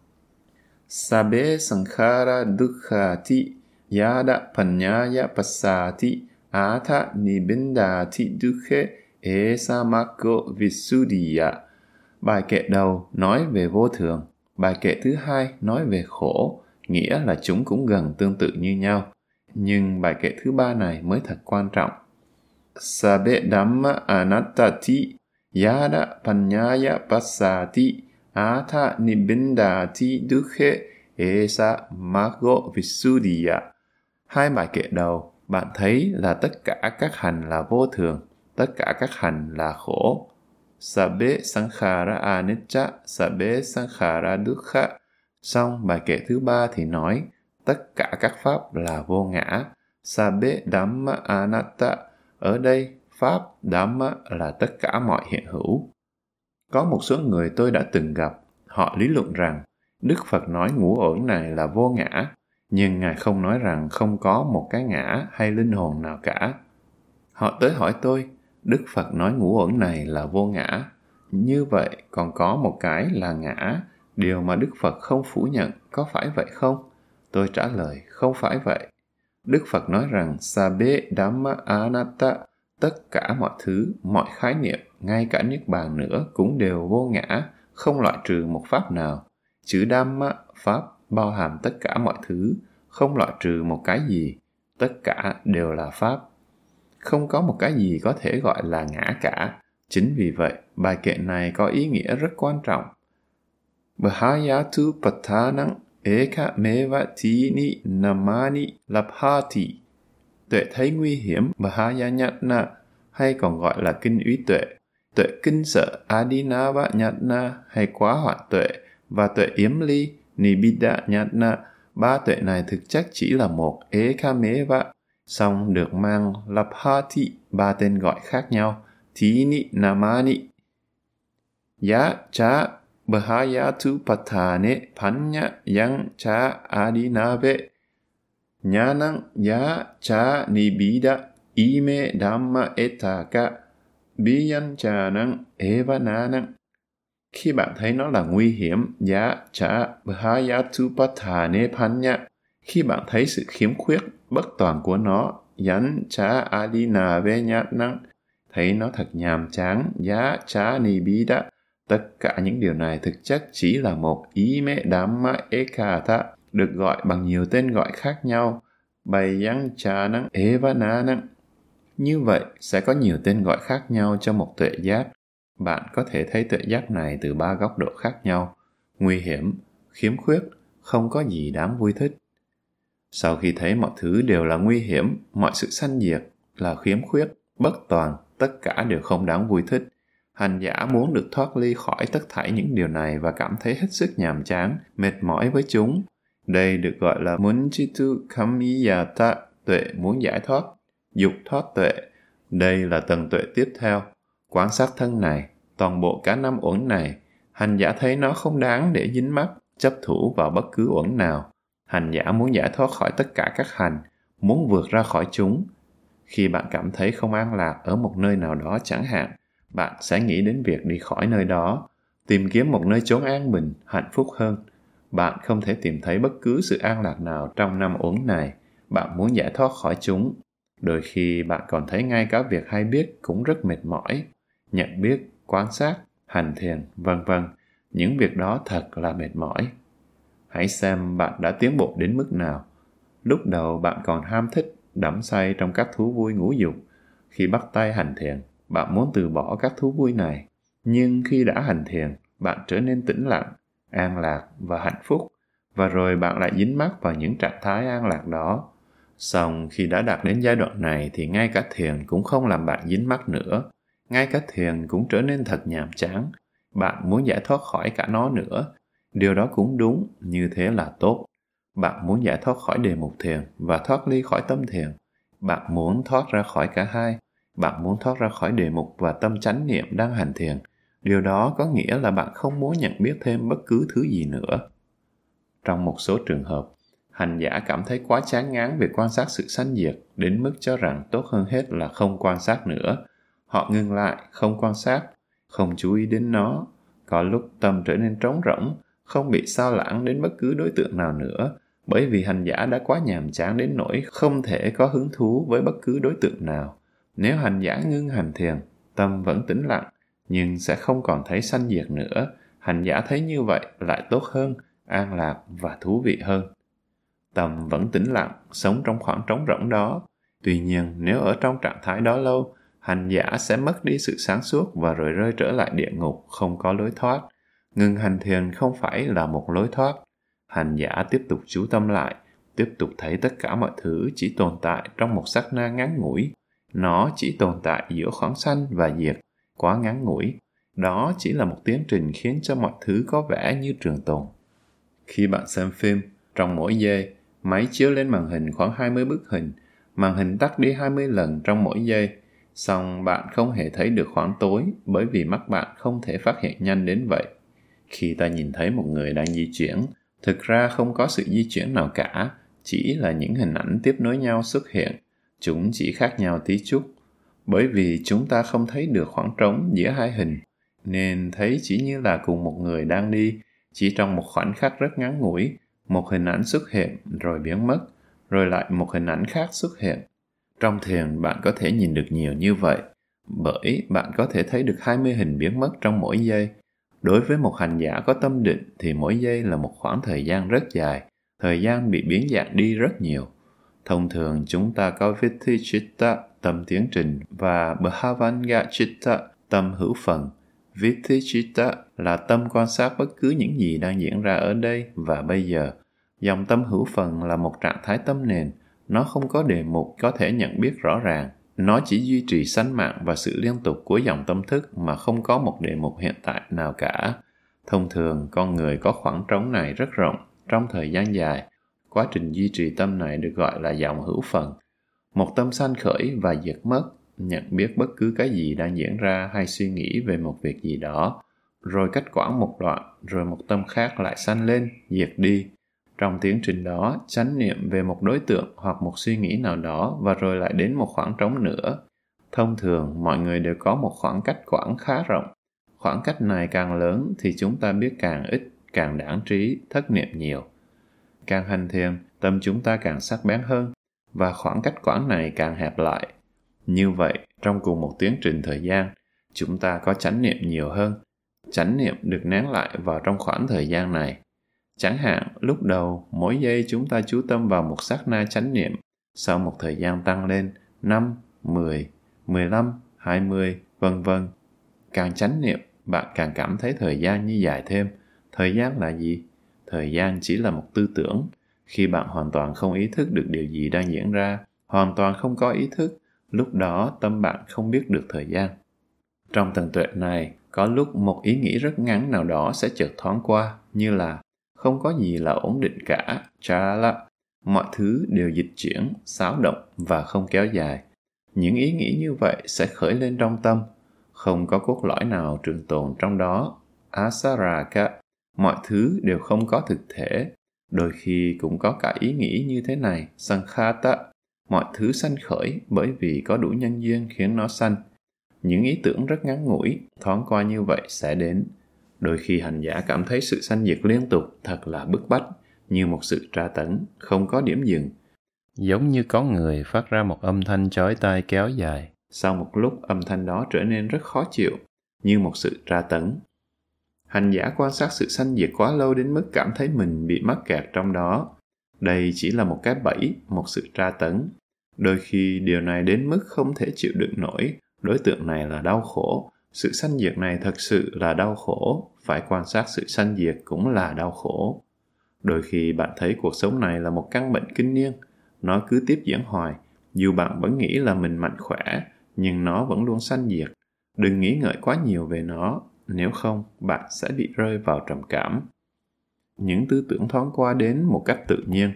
Sabe sankhara dukhati yada panyaya passati atha nibindati dukhe esamako visuddhiya. Bài kệ đầu nói về vô thường, bài kệ thứ hai nói về khổ, nghĩa là chúng cũng gần tương tự như nhau. Nhưng bài kệ thứ ba này mới thật quan trọng. Sabe dhamma anattati yada panyaya passati Atha Nibbindati Dukhe Esa Mago Visuddhiya. Hai bài kệ đầu, bạn thấy là tất cả các hành là vô thường, tất cả các hành là khổ. Sabe Sankhara Anicca, Sabe Sankhara Dukkha. Xong bài kệ thứ ba thì nói tất cả các pháp là vô ngã. Sabe Dhamma Anatta. Ở đây, pháp Dhamma là tất cả mọi hiện hữu. Có một số người tôi đã từng gặp, họ lý luận rằng Đức Phật nói ngũ uẩn này là vô ngã, nhưng Ngài không nói rằng không có một cái ngã hay linh hồn nào cả. Họ tới hỏi tôi, Đức Phật nói ngũ uẩn này là vô ngã, như vậy còn có một cái là ngã, điều mà Đức Phật không phủ nhận, có phải vậy không? Tôi trả lời, không phải vậy. Đức Phật nói rằng Sabe Dhamma Anatta, tất cả mọi thứ, mọi khái niệm, ngay cả Niết Bàn nữa cũng đều vô ngã, không loại trừ một pháp nào. Chữ Dhamma, pháp, bao hàm tất cả mọi thứ, không loại trừ một cái gì, tất cả đều là pháp. Không có một cái gì có thể gọi là ngã cả. Chính vì vậy, bài kệ này có ý nghĩa rất quan trọng. Bhayatu patanang eka meva tini namani labhati. Tuệ thấy nguy hiểm Bhayanyatna hay còn gọi là kinh úy tuệ. Tuệ kinh sợ Adinava Nhatna hay quá hoạn tuệ và tuệ yếm ly Nibida Nhatna ba tuệ này thực chất chỉ là một Ekameva, song được mang Labhati, ba tên gọi khác nhau, Tini Namani. Ya cha Bahayatu Patane Panya Yang cha adinabe Nyanang Ya cha Nibida Ime Dhamma Etaka. Biyan Chanang năng khi bạn thấy nó là nguy hiểm, dạ giá trả bhayatupatthane panya, khi bạn thấy sự khiếm khuyết, bất toàn của nó, yắn trả adina ve nhát năng, thấy nó thật nhàm chán, dạ giá trả nibida, tất cả những điều này thực chất chỉ là một ý mê ma ekata, được gọi bằng nhiều tên gọi khác nhau, bày yắn cha năng evana năng. Như vậy, sẽ có nhiều tên gọi khác nhau cho một tuệ giác, bạn có thể thấy tuệ giác này từ ba góc độ khác nhau. Nguy hiểm khiếm khuyết không có gì đáng vui thích. Sau khi thấy mọi thứ đều là nguy hiểm mọi sự sanh diệt là khiếm khuyết bất toàn tất cả đều không đáng vui thích hành giả muốn được thoát ly khỏi tất thảy những điều này và cảm thấy hết sức nhàm chán mệt mỏi với chúng đây được gọi là muốn munchitu kamiyata tuệ muốn giải thoát dục thoát tuệ đây là tầng tuệ tiếp theo quan sát thân này toàn bộ cả năm uẩn này, hành giả thấy nó không đáng để dính mắc, chấp thủ vào bất cứ uẩn nào. Hành giả muốn giải thoát khỏi tất cả các hành, muốn vượt ra khỏi chúng. Khi bạn cảm thấy không an lạc ở một nơi nào đó chẳng hạn, bạn sẽ nghĩ đến việc đi khỏi nơi đó, tìm kiếm một nơi chốn an bình, hạnh phúc hơn. Bạn không thể tìm thấy bất cứ sự an lạc nào trong năm uống này. Bạn muốn giải thoát khỏi chúng. Đôi khi bạn còn thấy ngay cả việc hay biết cũng rất mệt mỏi. Nhận biết quan sát, hành thiền, vân vân. Những việc đó thật là mệt mỏi. Hãy xem bạn đã tiến bộ đến mức nào. Lúc đầu bạn còn ham thích, đắm say trong các thú vui ngũ dục. Khi bắt tay hành thiền, bạn muốn từ bỏ các thú vui này. Nhưng khi đã hành thiền, bạn trở nên tĩnh lặng, an lạc và hạnh phúc. Và rồi bạn lại dính mắc vào những trạng thái an lạc đó. song khi đã đạt đến giai đoạn này thì ngay cả thiền cũng không làm bạn dính mắc nữa ngay cả thiền cũng trở nên thật nhàm chán bạn muốn giải thoát khỏi cả nó nữa điều đó cũng đúng như thế là tốt bạn muốn giải thoát khỏi đề mục thiền và thoát ly khỏi tâm thiền bạn muốn thoát ra khỏi cả hai bạn muốn thoát ra khỏi đề mục và tâm chánh niệm đang hành thiền điều đó có nghĩa là bạn không muốn nhận biết thêm bất cứ thứ gì nữa trong một số trường hợp hành giả cảm thấy quá chán ngán về quan sát sự sanh diệt đến mức cho rằng tốt hơn hết là không quan sát nữa Họ ngừng lại, không quan sát, không chú ý đến nó. Có lúc tâm trở nên trống rỗng, không bị sao lãng đến bất cứ đối tượng nào nữa, bởi vì hành giả đã quá nhàm chán đến nỗi không thể có hứng thú với bất cứ đối tượng nào. Nếu hành giả ngưng hành thiền, tâm vẫn tĩnh lặng, nhưng sẽ không còn thấy sanh diệt nữa. Hành giả thấy như vậy lại tốt hơn, an lạc và thú vị hơn. Tâm vẫn tĩnh lặng, sống trong khoảng trống rỗng đó. Tuy nhiên, nếu ở trong trạng thái đó lâu, hành giả sẽ mất đi sự sáng suốt và rồi rơi trở lại địa ngục không có lối thoát ngừng hành thiền không phải là một lối thoát hành giả tiếp tục chú tâm lại tiếp tục thấy tất cả mọi thứ chỉ tồn tại trong một sắc na ngắn ngủi nó chỉ tồn tại giữa khoảng sanh và diệt quá ngắn ngủi đó chỉ là một tiến trình khiến cho mọi thứ có vẻ như trường tồn khi bạn xem phim trong mỗi giây máy chiếu lên màn hình khoảng 20 bức hình màn hình tắt đi 20 lần trong mỗi giây song bạn không hề thấy được khoảng tối bởi vì mắt bạn không thể phát hiện nhanh đến vậy. Khi ta nhìn thấy một người đang di chuyển, thực ra không có sự di chuyển nào cả, chỉ là những hình ảnh tiếp nối nhau xuất hiện. Chúng chỉ khác nhau tí chút. Bởi vì chúng ta không thấy được khoảng trống giữa hai hình. nên thấy chỉ như là cùng một người đang đi, chỉ trong một khoảnh khắc rất ngắn ngủi, một hình ảnh xuất hiện rồi biến mất, rồi lại một hình ảnh khác xuất hiện. Trong thiền bạn có thể nhìn được nhiều như vậy, bởi bạn có thể thấy được 20 hình biến mất trong mỗi giây. Đối với một hành giả có tâm định thì mỗi giây là một khoảng thời gian rất dài, thời gian bị biến dạng đi rất nhiều. Thông thường chúng ta có Vithichitta, tâm tiến trình, và Bhavanga Chitta, tâm hữu phần. Vithichitta là tâm quan sát bất cứ những gì đang diễn ra ở đây và bây giờ. Dòng tâm hữu phần là một trạng thái tâm nền, nó không có đề mục có thể nhận biết rõ ràng. Nó chỉ duy trì sanh mạng và sự liên tục của dòng tâm thức mà không có một đề mục hiện tại nào cả. Thông thường, con người có khoảng trống này rất rộng trong thời gian dài. Quá trình duy trì tâm này được gọi là dòng hữu phần. Một tâm sanh khởi và diệt mất, nhận biết bất cứ cái gì đang diễn ra hay suy nghĩ về một việc gì đó, rồi cách quãng một đoạn, rồi một tâm khác lại sanh lên, diệt đi, trong tiến trình đó, chánh niệm về một đối tượng hoặc một suy nghĩ nào đó và rồi lại đến một khoảng trống nữa. Thông thường, mọi người đều có một khoảng cách quãng khá rộng. Khoảng cách này càng lớn thì chúng ta biết càng ít, càng đáng trí, thất niệm nhiều. Càng hành thiền, tâm chúng ta càng sắc bén hơn và khoảng cách quãng này càng hẹp lại. Như vậy, trong cùng một tiến trình thời gian, chúng ta có chánh niệm nhiều hơn. Chánh niệm được nén lại vào trong khoảng thời gian này Chẳng hạn, lúc đầu, mỗi giây chúng ta chú tâm vào một sát na chánh niệm, sau một thời gian tăng lên 5, 10, 15, 20, vân vân. Càng chánh niệm, bạn càng cảm thấy thời gian như dài thêm. Thời gian là gì? Thời gian chỉ là một tư tưởng. Khi bạn hoàn toàn không ý thức được điều gì đang diễn ra, hoàn toàn không có ý thức, lúc đó tâm bạn không biết được thời gian. Trong tầng tuệ này, có lúc một ý nghĩ rất ngắn nào đó sẽ chợt thoáng qua, như là không có gì là ổn định cả, cha la mọi thứ đều dịch chuyển, xáo động và không kéo dài. Những ý nghĩ như vậy sẽ khởi lên trong tâm, không có cốt lõi nào trường tồn trong đó. Asaraka, mọi thứ đều không có thực thể. Đôi khi cũng có cả ý nghĩ như thế này, sankhata, mọi thứ sanh khởi bởi vì có đủ nhân duyên khiến nó sanh. Những ý tưởng rất ngắn ngủi, thoáng qua như vậy sẽ đến, Đôi khi hành giả cảm thấy sự sanh diệt liên tục thật là bức bách, như một sự tra tấn, không có điểm dừng. Giống như có người phát ra một âm thanh chói tai kéo dài. Sau một lúc âm thanh đó trở nên rất khó chịu, như một sự tra tấn. Hành giả quan sát sự sanh diệt quá lâu đến mức cảm thấy mình bị mắc kẹt trong đó. Đây chỉ là một cái bẫy, một sự tra tấn. Đôi khi điều này đến mức không thể chịu đựng nổi, đối tượng này là đau khổ, sự sanh diệt này thật sự là đau khổ. Phải quan sát sự sanh diệt cũng là đau khổ. Đôi khi bạn thấy cuộc sống này là một căn bệnh kinh niên. Nó cứ tiếp diễn hoài. Dù bạn vẫn nghĩ là mình mạnh khỏe nhưng nó vẫn luôn sanh diệt. Đừng nghĩ ngợi quá nhiều về nó nếu không bạn sẽ bị rơi vào trầm cảm những tư tưởng thoáng qua đến một cách tự nhiên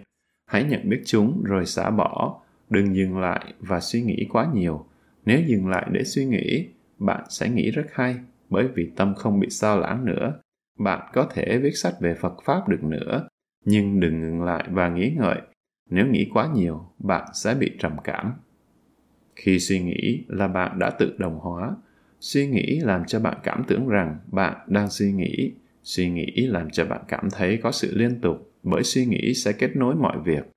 hãy nhận biết chúng rồi xả bỏ đừng dừng lại và suy nghĩ quá nhiều nếu dừng lại để suy nghĩ bạn sẽ nghĩ rất hay bởi vì tâm không bị sao lãng nữa. Bạn có thể viết sách về Phật Pháp được nữa, nhưng đừng ngừng lại và nghĩ ngợi. Nếu nghĩ quá nhiều, bạn sẽ bị trầm cảm. Khi suy nghĩ là bạn đã tự đồng hóa. Suy nghĩ làm cho bạn cảm tưởng rằng bạn đang suy nghĩ. Suy nghĩ làm cho bạn cảm thấy có sự liên tục, bởi suy nghĩ sẽ kết nối mọi việc.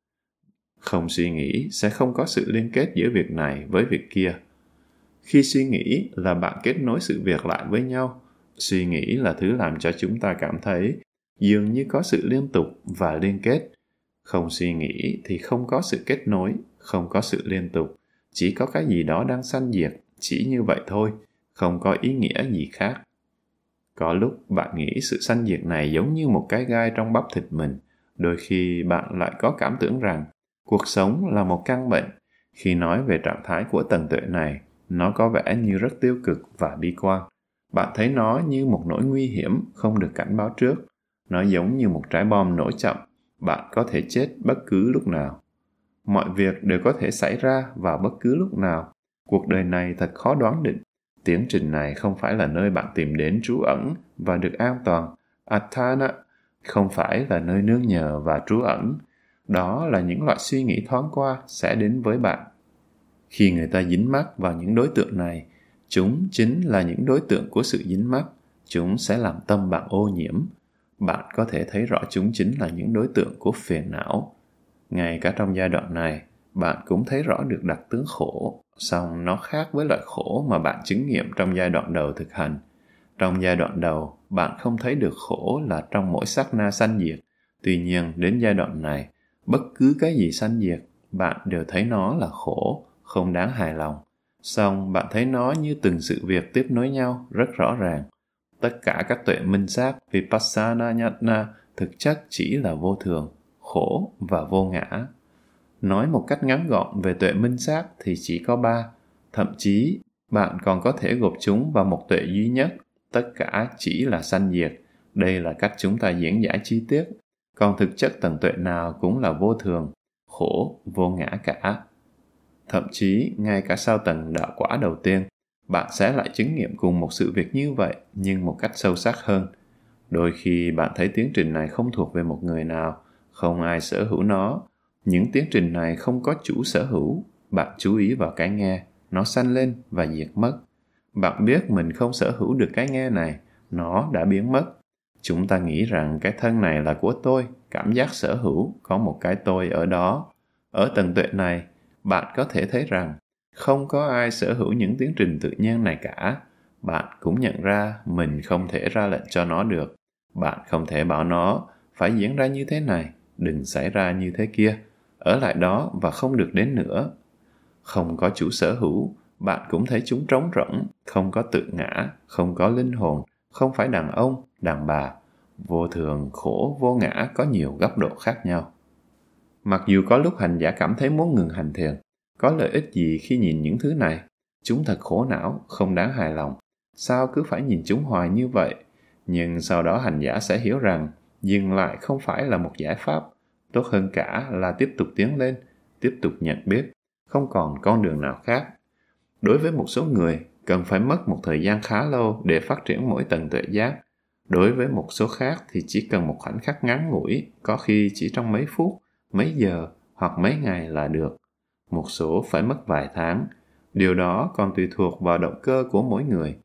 Không suy nghĩ sẽ không có sự liên kết giữa việc này với việc kia. Khi suy nghĩ là bạn kết nối sự việc lại với nhau. Suy nghĩ là thứ làm cho chúng ta cảm thấy dường như có sự liên tục và liên kết. Không suy nghĩ thì không có sự kết nối không có sự liên tục. Chỉ có cái gì đó đang sanh diệt chỉ như vậy thôi không có ý nghĩa gì khác có lúc bạn nghĩ sự sanh diệt này giống như một cái gai trong bắp thịt mình, đôi khi bạn lại có cảm tưởng rằng cuộc sống là một căn bệnh khi nói về trạng thái của tầng tuệ này, nó có vẻ như rất tiêu cực và bi quan. Bạn thấy nó như một nỗi nguy hiểm không được cảnh báo trước. Nó giống như một trái bom nổ chậm. Bạn có thể chết bất cứ lúc nào. Mọi việc đều có thể xảy ra vào bất cứ lúc nào. Cuộc đời này thật khó đoán định. Tiến trình này không phải là nơi bạn tìm đến trú ẩn và được an toàn. Atana không phải là nơi nương nhờ và trú ẩn. Đó là những loại suy nghĩ thoáng qua sẽ đến với bạn khi người ta dính mắc vào những đối tượng này chúng chính là những đối tượng của sự dính mắc chúng sẽ làm tâm bạn ô nhiễm. Bạn có thể thấy rõ chúng chính là những đối tượng của phiền não. Ngay cả trong giai đoạn này, bạn cũng thấy rõ được đặc tướng khổ, song nó khác với loại khổ mà bạn chứng nghiệm trong giai đoạn đầu thực hành. Trong giai đoạn đầu, bạn không thấy được khổ là trong mỗi sát na sanh diệt. Tuy nhiên, đến giai đoạn này, bất cứ cái gì sanh diệt, bạn đều thấy nó là khổ, không đáng hài lòng. Xong bạn thấy nó như từng sự việc tiếp nối nhau rất rõ ràng. Tất cả các tuệ minh sát Vipassana nhatna thực chất chỉ là vô thường, khổ và vô ngã. Nói một cách ngắn gọn về tuệ minh sát thì chỉ có ba. Thậm chí bạn còn có thể gộp chúng vào một tuệ duy nhất. Tất cả chỉ là sanh diệt. Đây là cách chúng ta diễn giải chi tiết. Còn thực chất tầng tuệ nào cũng là vô thường, khổ, vô ngã cả. Thậm chí, ngay cả sau tầng đạo quả đầu tiên, bạn sẽ lại chứng nghiệm cùng một sự việc như vậy nhưng một cách sâu sắc hơn. Đôi khi bạn thấy tiến trình này không thuộc về một người nào, không ai sở hữu nó. Những tiến trình này không có chủ sở hữu. Bạn chú ý vào cái nghe, nó sanh lên và diệt mất. Bạn biết mình không sở hữu được cái nghe này, nó đã biến mất. Chúng ta nghĩ rằng cái thân này là của tôi, cảm giác sở hữu, có một cái tôi ở đó. Ở tầng tuệ này, bạn có thể thấy rằng không có ai sở hữu những tiến trình tự nhiên này cả bạn cũng nhận ra mình không thể ra lệnh cho nó được bạn không thể bảo nó phải diễn ra như thế này đừng xảy ra như thế kia ở lại đó và không được đến nữa không có chủ sở hữu bạn cũng thấy chúng trống rỗng không có tự ngã không có linh hồn không phải đàn ông đàn bà vô thường khổ vô ngã có nhiều góc độ khác nhau Mặc dù có lúc hành giả cảm thấy muốn ngừng hành thiền, có lợi ích gì khi nhìn những thứ này? Chúng thật khổ não, không đáng hài lòng. Sao cứ phải nhìn chúng hoài như vậy? Nhưng sau đó hành giả sẽ hiểu rằng dừng lại không phải là một giải pháp. Tốt hơn cả là tiếp tục tiến lên, tiếp tục nhận biết, không còn con đường nào khác. Đối với một số người, cần phải mất một thời gian khá lâu để phát triển mỗi tầng tuệ giác. Đối với một số khác thì chỉ cần một khoảnh khắc ngắn ngủi, có khi chỉ trong mấy phút, mấy giờ hoặc mấy ngày là được. Một số phải mất vài tháng. Điều đó còn tùy thuộc vào động cơ của mỗi người.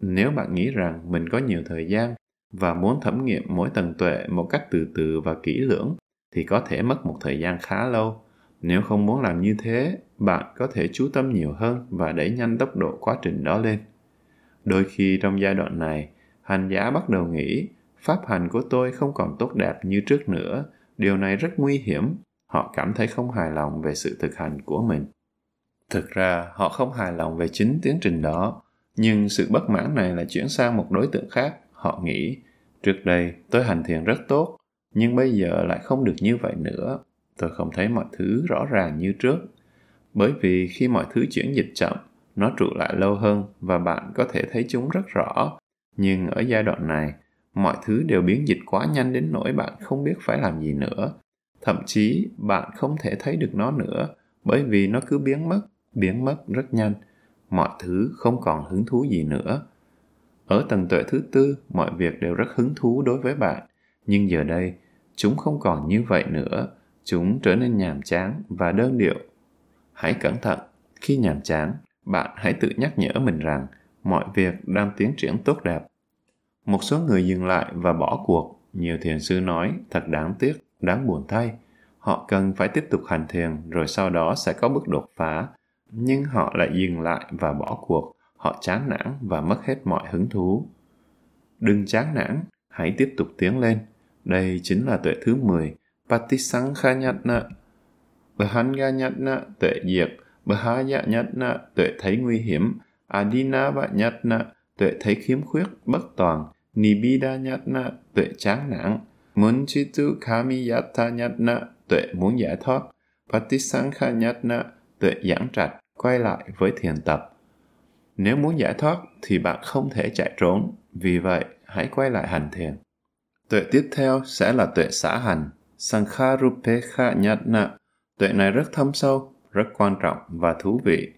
Nếu bạn nghĩ rằng mình có nhiều thời gian và muốn thẩm nghiệm mỗi tầng tuệ một cách từ từ và kỹ lưỡng thì có thể mất một thời gian khá lâu. Nếu không muốn làm như thế, bạn có thể chú tâm nhiều hơn và đẩy nhanh tốc độ quá trình đó lên. Đôi khi trong giai đoạn này, hành giả bắt đầu nghĩ pháp hành của tôi không còn tốt đẹp như trước nữa. Điều này rất nguy hiểm. Họ cảm thấy không hài lòng về sự thực hành của mình. Thực ra họ không hài lòng về chính tiến trình đó. Nhưng sự bất mãn này là chuyển sang một đối tượng khác. Họ nghĩ trước đây tôi hành thiền rất tốt nhưng bây giờ lại không được như vậy nữa. Tôi không thấy mọi thứ rõ ràng như trước. Bởi vì khi mọi thứ chuyển dịch chậm, nó trụ lại lâu hơn và bạn có thể thấy chúng rất rõ. Nhưng ở giai đoạn này, mọi thứ đều biến dịch quá nhanh đến nỗi bạn không biết phải làm gì nữa. Thậm chí, bạn không thể thấy được nó nữa, bởi vì nó cứ biến mất biến mất rất nhanh. Mọi thứ không còn hứng thú gì nữa. Ở tầng tuệ thứ tư, mọi việc đều rất hứng thú đối với bạn nhưng giờ đây chúng không còn như vậy nữa chúng trở nên nhàm chán và đơn điệu hãy cẩn thận khi nhàm chán bạn hãy tự nhắc nhở mình rằng mọi việc đang tiến triển tốt đẹp một số người dừng lại và bỏ cuộc. Nhiều thiền sư nói, thật đáng tiếc, đáng buồn thay. Họ cần phải tiếp tục hành thiền rồi sau đó sẽ có bước đột phá. Nhưng họ lại dừng lại và bỏ cuộc. Họ chán nản và mất hết mọi hứng thú. Đừng chán nản, hãy tiếp tục tiến lên. Đây chính là tuệ thứ 10, Patisankhanyatna. Bahanyatna, tuệ diệt, Bahayatna, tuệ thấy nguy hiểm, Adinavanyatna, tuệ thấy khiếm khuyết, bất toàn, Nibidanyatna, tuệ chán nản, Munchitu Kamiyatanyatna, tuệ muốn giải thoát, Patisankhanyatna, tuệ giảng trạch, quay lại với thiền tập. Nếu muốn giải thoát thì bạn không thể chạy trốn, vì vậy hãy quay lại hành thiền. Tuệ tiếp theo sẽ là tuệ xã hành, Sankharupekha Tuệ này rất thâm sâu, rất quan trọng và thú vị.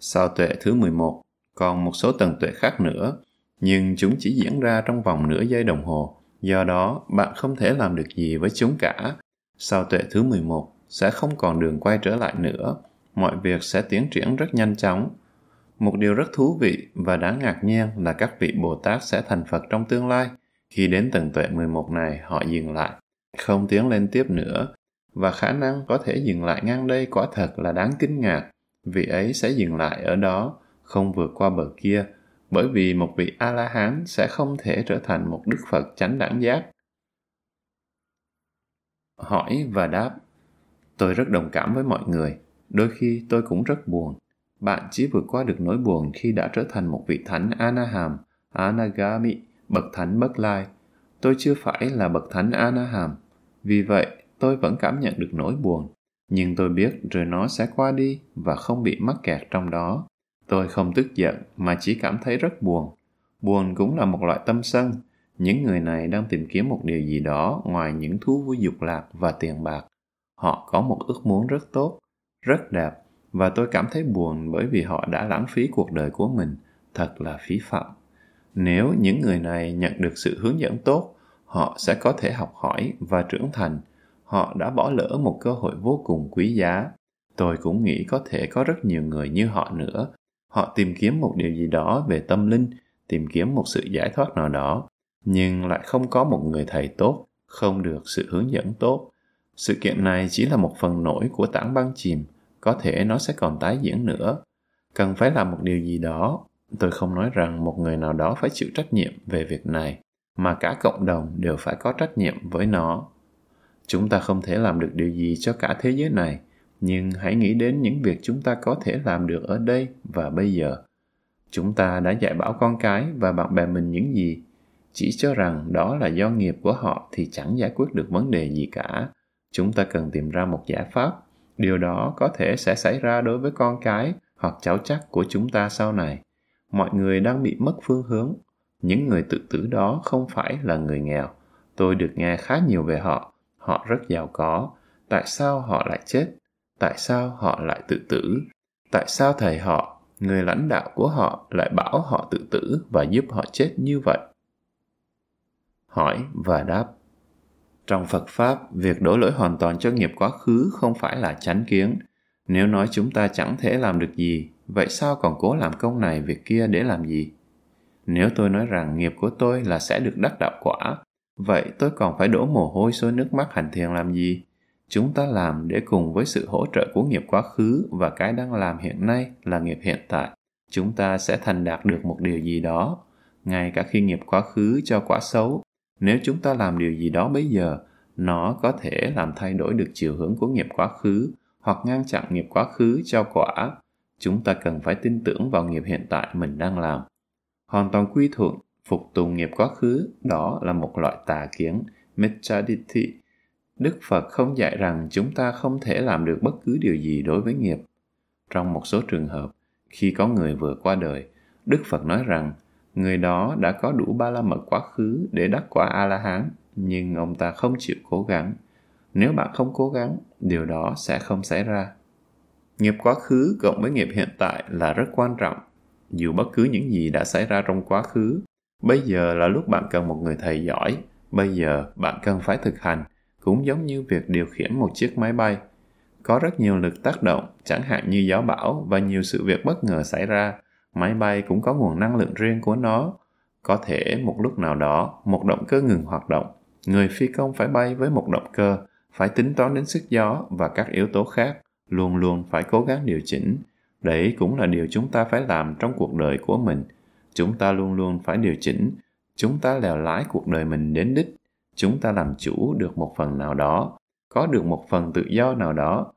Sau tuệ thứ 11, còn một số tầng tuệ khác nữa, nhưng chúng chỉ diễn ra trong vòng nửa giây đồng hồ. Do đó, bạn không thể làm được gì với chúng cả. Sau tuệ thứ 11, sẽ không còn đường quay trở lại nữa. Mọi việc sẽ tiến triển rất nhanh chóng. Một điều rất thú vị và đáng ngạc nhiên là các vị Bồ Tát sẽ thành Phật trong tương lai. Khi đến tầng tuệ 11 này, họ dừng lại, không tiến lên tiếp nữa, và khả năng có thể dừng lại ngang đây quả thật là đáng kinh ngạc. Vị ấy sẽ dừng lại ở đó, không vượt qua bờ kia, bởi vì một vị A-la-hán sẽ không thể trở thành một Đức Phật chánh đẳng giác. Hỏi và đáp Tôi rất đồng cảm với mọi người, đôi khi tôi cũng rất buồn. Bạn chỉ vượt qua được nỗi buồn khi đã trở thành một vị thánh Anaham, Anagami, bậc thánh bất lai. Tôi chưa phải là bậc thánh Anaham, vì vậy tôi vẫn cảm nhận được nỗi buồn. Nhưng tôi biết rồi nó sẽ qua đi và không bị mắc kẹt trong đó. Tôi không tức giận mà chỉ cảm thấy rất buồn. Buồn cũng là một loại tâm sân. Những người này đang tìm kiếm một điều gì đó ngoài những thú vui dục lạc và tiền bạc. Họ có một ước muốn rất tốt, rất đẹp và tôi cảm thấy buồn bởi vì họ đã lãng phí cuộc đời của mình. Thật là phí phạm. Nếu những người này nhận được sự hướng dẫn tốt, họ sẽ có thể học hỏi và trưởng thành. Họ đã bỏ lỡ một cơ hội vô cùng quý giá. Tôi cũng nghĩ có thể có rất nhiều người như họ nữa. Họ tìm kiếm một điều gì đó về tâm linh tìm kiếm một sự giải thoát nào đó. Nhưng lại không có một người thầy tốt không được sự hướng dẫn tốt. Sự kiện này chỉ là một phần nổi của tảng băng chìm có thể nó sẽ còn tái diễn nữa. Cần phải làm một điều gì đó tôi không nói rằng một người nào đó phải chịu trách nhiệm về việc này, mà cả cộng đồng đều phải có trách nhiệm với nó. Chúng ta không thể làm được điều gì cho cả thế giới này, nhưng hãy nghĩ đến những việc chúng ta có thể làm được ở đây và bây giờ. Chúng ta đã dạy bảo con cái và bạn bè mình những gì, chỉ cho rằng đó là do nghiệp của họ thì chẳng giải quyết được vấn đề gì cả. Chúng ta cần tìm ra một giải pháp, điều đó có thể sẽ xảy ra đối với con cái hoặc cháu chắc của chúng ta sau này mọi người đang bị mất phương hướng. Những người tự tử đó không phải là người nghèo. Tôi được nghe khá nhiều về họ. Họ rất giàu có. Tại sao họ lại chết? Tại sao họ lại tự tử? Tại sao thầy họ, người lãnh đạo của họ, lại bảo họ tự tử và giúp họ chết như vậy? Hỏi và đáp. Trong phật pháp, việc đổ lỗi hoàn toàn cho nghiệp quá khứ không phải là chánh kiến. Nếu nói chúng ta chẳng thể làm được gì vậy sao còn cố làm công này, việc kia để làm gì? Nếu tôi nói rằng nghiệp của tôi là sẽ được đắc đạo quả, vậy tôi còn phải đổ mồ hôi xối nước mắt hành thiền làm gì? Chúng ta làm để cùng với sự hỗ trợ của nghiệp quá khứ và cái đang làm hiện nay là nghiệp hiện tại. Chúng ta sẽ thành đạt được một điều gì đó, ngay cả khi nghiệp quá khứ cho quả xấu. Nếu chúng ta làm điều gì đó bây giờ, nó có thể làm thay đổi được chiều hướng của nghiệp quá khứ hoặc ngăn chặn nghiệp quá khứ cho quả chúng ta cần phải tin tưởng vào nghiệp hiện tại mình đang làm hoàn toàn quy thuận phục tùng nghiệp quá khứ đó là một loại tà kiến Mechaditi Đức Phật không dạy rằng chúng ta không thể làm được bất cứ điều gì đối với nghiệp. Trong một số trường hợp, khi có người vừa qua đời, Đức Phật nói rằng người đó đã có đủ ba la mật quá khứ để đắc quả A-la-hán, nhưng ông ta không chịu cố gắng. Nếu bạn không cố gắng, điều đó sẽ không xảy ra. Nghiệp quá khứ cộng với nghiệp hiện tại là rất quan trọng. Dù bất cứ những gì đã xảy ra trong quá khứ, bây giờ là lúc bạn cần một người thầy giỏi, bây giờ bạn cần phải thực hành – cũng giống như việc điều khiển một chiếc máy bay. Có rất nhiều lực tác động, chẳng hạn như gió bão và nhiều sự việc bất ngờ xảy ra. Máy bay cũng có nguồn năng lượng riêng của nó. Có thể một lúc nào đó, một động cơ ngừng hoạt động. Người phi công phải bay với một động cơ, phải tính toán đến sức gió và các yếu tố khác, luôn luôn phải cố gắng điều chỉnh. Đấy cũng là điều chúng ta phải làm trong cuộc đời của mình. Chúng ta luôn luôn phải điều chỉnh. Chúng ta lèo lái cuộc đời mình đến đích chúng ta làm chủ được một phần nào đó, có được một phần tự do nào đó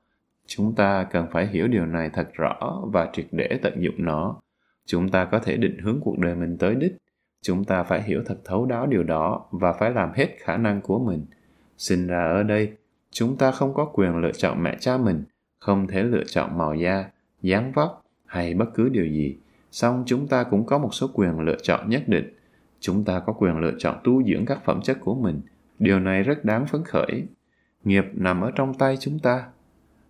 chúng ta cần phải hiểu điều này thật rõ và triệt để tận dụng nó chúng ta có thể định hướng cuộc đời mình tới đích chúng ta phải hiểu thật thấu đáo điều đó và phải làm hết khả năng của mình sinh ra ở đây, chúng ta không có quyền lựa chọn mẹ cha mình không thể lựa chọn màu da, dáng vóc hay bất cứ điều gì. Song chúng ta cũng có một số quyền lựa chọn nhất định. Chúng ta có quyền lựa chọn tu dưỡng các phẩm chất của mình. Điều này rất đáng phấn khởi. Nghiệp nằm ở trong tay chúng ta.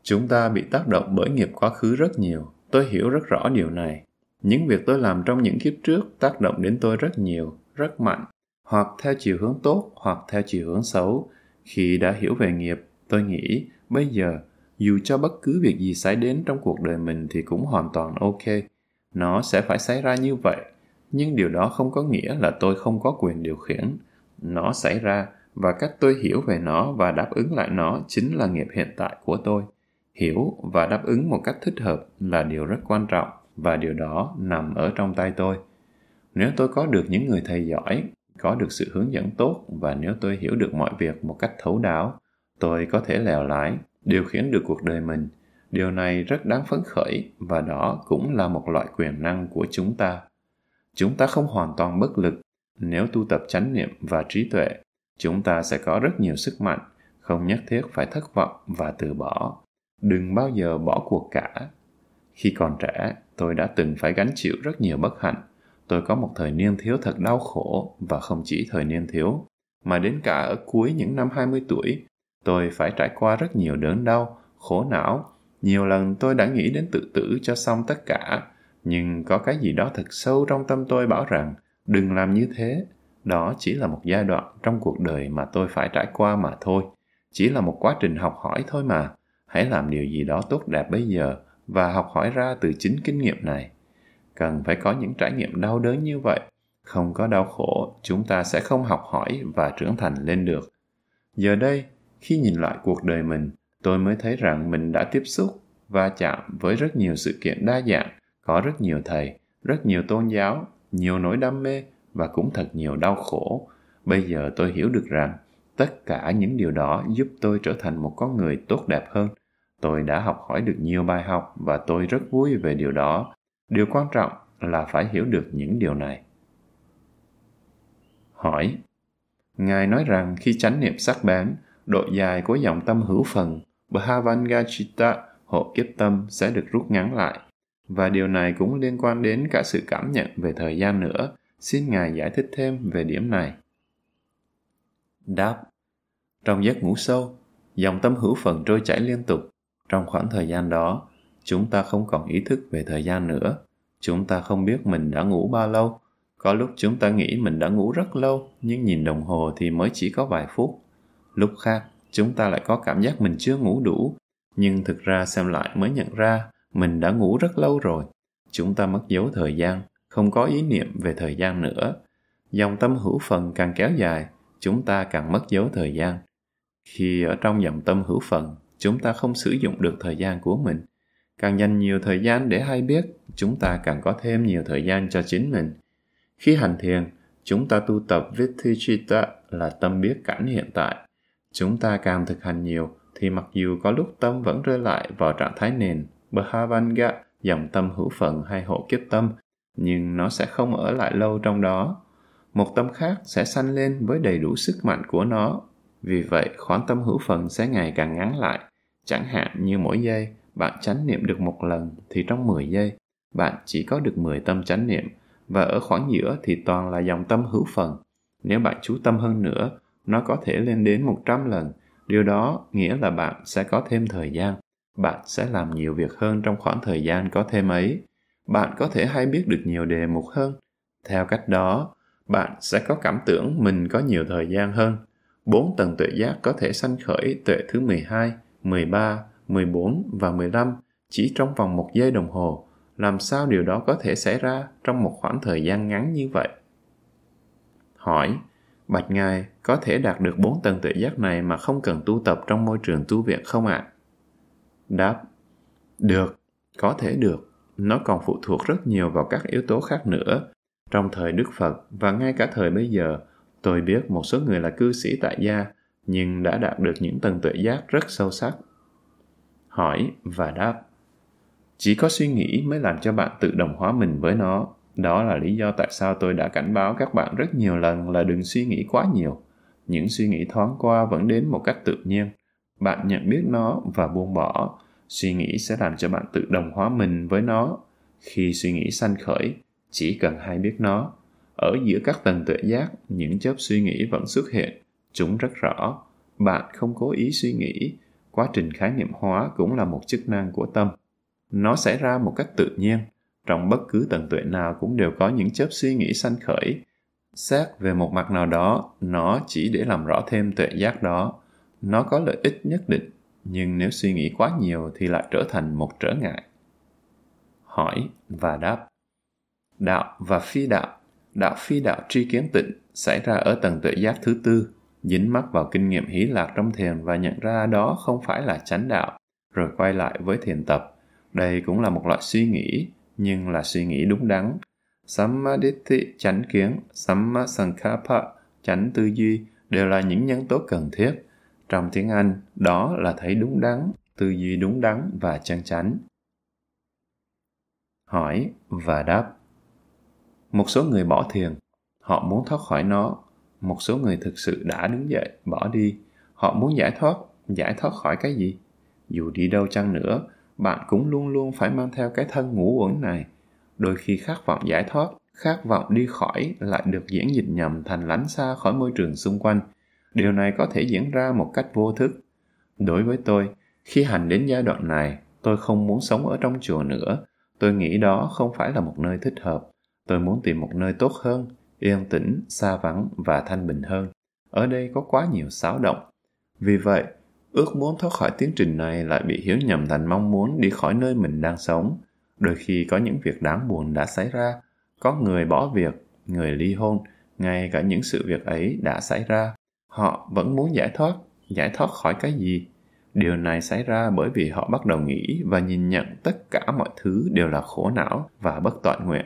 Chúng ta bị tác động bởi nghiệp quá khứ rất nhiều. Tôi hiểu rất rõ điều này. Những việc tôi làm trong những kiếp trước tác động đến tôi rất nhiều, rất mạnh. Hoặc theo chiều hướng tốt, hoặc theo chiều hướng xấu. Khi đã hiểu về nghiệp, tôi nghĩ bây giờ dù cho bất cứ việc gì xảy đến trong cuộc đời mình thì cũng hoàn toàn ok. Nó sẽ phải xảy ra như vậy. Nhưng điều đó không có nghĩa là tôi không có quyền điều khiển. Nó xảy ra và cách tôi hiểu về nó và đáp ứng lại nó chính là nghiệp hiện tại của tôi. Hiểu và đáp ứng một cách thích hợp là điều rất quan trọng và điều đó nằm ở trong tay tôi. Nếu tôi có được những người thầy giỏi, có được sự hướng dẫn tốt và nếu tôi hiểu được mọi việc một cách thấu đáo, tôi có thể lèo lái điều khiển được cuộc đời mình. Điều này rất đáng phấn khởi và đó cũng là một loại quyền năng của chúng ta. Chúng ta không hoàn toàn bất lực. Nếu tu tập chánh niệm và trí tuệ, chúng ta sẽ có rất nhiều sức mạnh, không nhất thiết phải thất vọng và từ bỏ. Đừng bao giờ bỏ cuộc cả. Khi còn trẻ, tôi đã từng phải gánh chịu rất nhiều bất hạnh. Tôi có một thời niên thiếu thật đau khổ và không chỉ thời niên thiếu, mà đến cả ở cuối những năm 20 tuổi tôi phải trải qua rất nhiều đớn đau, khổ não. Nhiều lần tôi đã nghĩ đến tự tử cho xong tất cả. Nhưng có cái gì đó thật sâu trong tâm tôi bảo rằng, đừng làm như thế. Đó chỉ là một giai đoạn trong cuộc đời mà tôi phải trải qua mà thôi. Chỉ là một quá trình học hỏi thôi mà. Hãy làm điều gì đó tốt đẹp bây giờ và học hỏi ra từ chính kinh nghiệm này. Cần phải có những trải nghiệm đau đớn như vậy. Không có đau khổ, chúng ta sẽ không học hỏi và trưởng thành lên được. Giờ đây khi nhìn lại cuộc đời mình, tôi mới thấy rằng mình đã tiếp xúc và chạm với rất nhiều sự kiện đa dạng, có rất nhiều thầy, rất nhiều tôn giáo, nhiều nỗi đam mê và cũng thật nhiều đau khổ. Bây giờ tôi hiểu được rằng tất cả những điều đó giúp tôi trở thành một con người tốt đẹp hơn. Tôi đã học hỏi được nhiều bài học và tôi rất vui về điều đó. Điều quan trọng là phải hiểu được những điều này. Hỏi, ngài nói rằng khi chánh niệm sắc bén độ dài của dòng tâm hữu phần bhavangachita hộ kiếp tâm, sẽ được rút ngắn lại. Và điều này cũng liên quan đến cả sự cảm nhận về thời gian nữa. Xin ngài giải thích thêm về điểm này. Đáp. Trong giấc ngủ sâu, dòng tâm hữu phần trôi chảy liên tục. Trong khoảng thời gian đó, chúng ta không còn ý thức về thời gian nữa. Chúng ta không biết mình đã ngủ bao lâu. Có lúc chúng ta nghĩ mình đã ngủ rất lâu, nhưng nhìn đồng hồ thì mới chỉ có vài phút lúc khác, chúng ta lại có cảm giác mình chưa ngủ đủ. Nhưng thực ra xem lại mới nhận ra, mình đã ngủ rất lâu rồi. Chúng ta mất dấu thời gian, không có ý niệm về thời gian nữa. Dòng tâm hữu phần càng kéo dài, chúng ta càng mất dấu thời gian. Khi ở trong dòng tâm hữu phần, chúng ta không sử dụng được thời gian của mình. Càng dành nhiều thời gian để hay biết, chúng ta càng có thêm nhiều thời gian cho chính mình. Khi hành thiền, chúng ta tu tập Vithichita là tâm biết cảnh hiện tại chúng ta càng thực hành nhiều thì mặc dù có lúc tâm vẫn rơi lại vào trạng thái nền Bhavanga, dòng tâm hữu phận hay hộ kiếp tâm, nhưng nó sẽ không ở lại lâu trong đó. Một tâm khác sẽ sanh lên với đầy đủ sức mạnh của nó. Vì vậy, khoảng tâm hữu phần sẽ ngày càng ngắn lại. Chẳng hạn như mỗi giây, bạn chánh niệm được một lần thì trong 10 giây, bạn chỉ có được 10 tâm chánh niệm và ở khoảng giữa thì toàn là dòng tâm hữu phần. Nếu bạn chú tâm hơn nữa, nó có thể lên đến 100 lần. Điều đó nghĩa là bạn sẽ có thêm thời gian bạn sẽ làm nhiều việc hơn trong khoảng thời gian có thêm ấy bạn có thể hay biết được nhiều đề mục hơn theo cách đó bạn sẽ có cảm tưởng mình có nhiều thời gian hơn bốn tầng tuệ giác có thể sanh khởi tuệ thứ 12, 13, 14 và 15 chỉ trong vòng một giây đồng hồ. Làm sao điều đó có thể xảy ra trong một khoảng thời gian ngắn như vậy? Hỏi, Bạch Ngài có thể đạt được bốn tầng tuệ giác này mà không cần tu tập trong môi trường tu viện không ạ? À? Đáp, được, có thể được. Nó còn phụ thuộc rất nhiều vào các yếu tố khác nữa. Trong thời Đức Phật và ngay cả thời bây giờ, tôi biết một số người là cư sĩ tại gia, nhưng đã đạt được những tầng tuệ giác rất sâu sắc. Hỏi và đáp. Chỉ có suy nghĩ mới làm cho bạn tự đồng hóa mình với nó. Đó là lý do tại sao tôi đã cảnh báo các bạn rất nhiều lần là đừng suy nghĩ quá nhiều. Những suy nghĩ thoáng qua vẫn đến một cách tự nhiên. Bạn nhận biết nó và buông bỏ. Suy nghĩ sẽ làm cho bạn tự đồng hóa mình với nó. Khi suy nghĩ sanh khởi, chỉ cần hay biết nó. Ở giữa các tầng tuệ giác, những chớp suy nghĩ vẫn xuất hiện. Chúng rất rõ. Bạn không cố ý suy nghĩ. Quá trình khái niệm hóa cũng là một chức năng của tâm. Nó xảy ra một cách tự nhiên trong bất cứ tầng tuệ nào cũng đều có những chớp suy nghĩ sanh khởi xét về một mặt nào đó nó chỉ để làm rõ thêm tuệ giác đó nó có lợi ích nhất định nhưng nếu suy nghĩ quá nhiều thì lại trở thành một trở ngại hỏi và đáp đạo và phi đạo. Đạo phi đạo tri kiến tịnh xảy ra ở tầng tuệ giác thứ tư, dính mắc vào kinh nghiệm hí lạc trong thiền và nhận ra đó không phải là chánh đạo, rồi quay lại với thiền tập. Đây cũng là một loại suy nghĩ, nhưng là suy nghĩ đúng đắn. samadhi chánh kiến, sammasankhapa chánh tư duy đều là những nhân tố cần thiết. Trong tiếng Anh, đó là thấy đúng đắn, tư duy đúng đắn và chân chánh. Hỏi và đáp Một số người bỏ thiền, họ muốn thoát khỏi nó. Một số người thực sự đã đứng dậy, bỏ đi. Họ muốn giải thoát, giải thoát khỏi cái gì? Dù đi đâu chăng nữa, bạn cũng luôn luôn phải mang theo cái thân ngũ uẩn này. Đôi khi khát vọng giải thoát, khát vọng đi khỏi lại được diễn dịch nhầm thành lánh xa khỏi môi trường xung quanh. Điều này có thể diễn ra một cách vô thức. Đối với tôi, khi hành đến giai đoạn này, tôi không muốn sống ở trong chùa nữa. Tôi nghĩ đó không phải là một nơi thích hợp. Tôi muốn tìm một nơi tốt hơn, yên tĩnh, xa vắng và thanh bình hơn. Ở đây có quá nhiều xáo động. Vì vậy, ước muốn thoát khỏi tiến trình này lại bị hiểu nhầm thành mong muốn đi khỏi nơi mình đang sống. Đôi khi có những việc đáng buồn đã xảy ra, có người bỏ việc, người ly hôn, ngay cả những sự việc ấy đã xảy ra. Họ vẫn muốn giải thoát, giải thoát khỏi cái gì? Điều này xảy ra bởi vì họ bắt đầu nghĩ và nhìn nhận tất cả mọi thứ đều là khổ não và bất toại nguyện.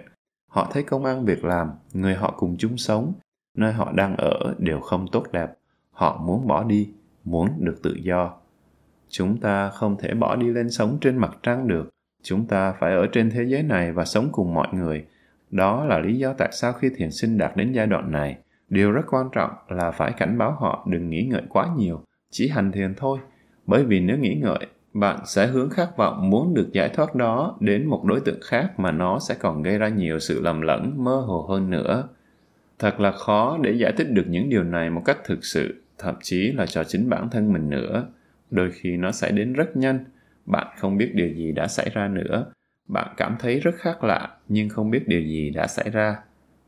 Họ thấy công ăn việc làm, người họ cùng chung sống, nơi họ đang ở đều không tốt đẹp. Họ muốn bỏ đi, muốn được tự do. Chúng ta không thể bỏ đi lên sống trên mặt trăng được. Chúng ta phải ở trên thế giới này và sống cùng mọi người. Đó là lý do tại sao khi thiền sinh đạt đến giai đoạn này, điều rất quan trọng là phải cảnh báo họ đừng nghĩ ngợi quá nhiều, chỉ hành thiền thôi. Bởi vì nếu nghĩ ngợi, bạn sẽ hướng khát vọng muốn được giải thoát đó đến một đối tượng khác mà nó sẽ còn gây ra nhiều sự lầm lẫn, mơ hồ hơn nữa. Thật là khó để giải thích được những điều này một cách thực sự thậm chí là cho chính bản thân mình nữa. Đôi khi nó sẽ đến rất nhanh, bạn không biết điều gì đã xảy ra nữa. Bạn cảm thấy rất khác lạ, nhưng không biết điều gì đã xảy ra.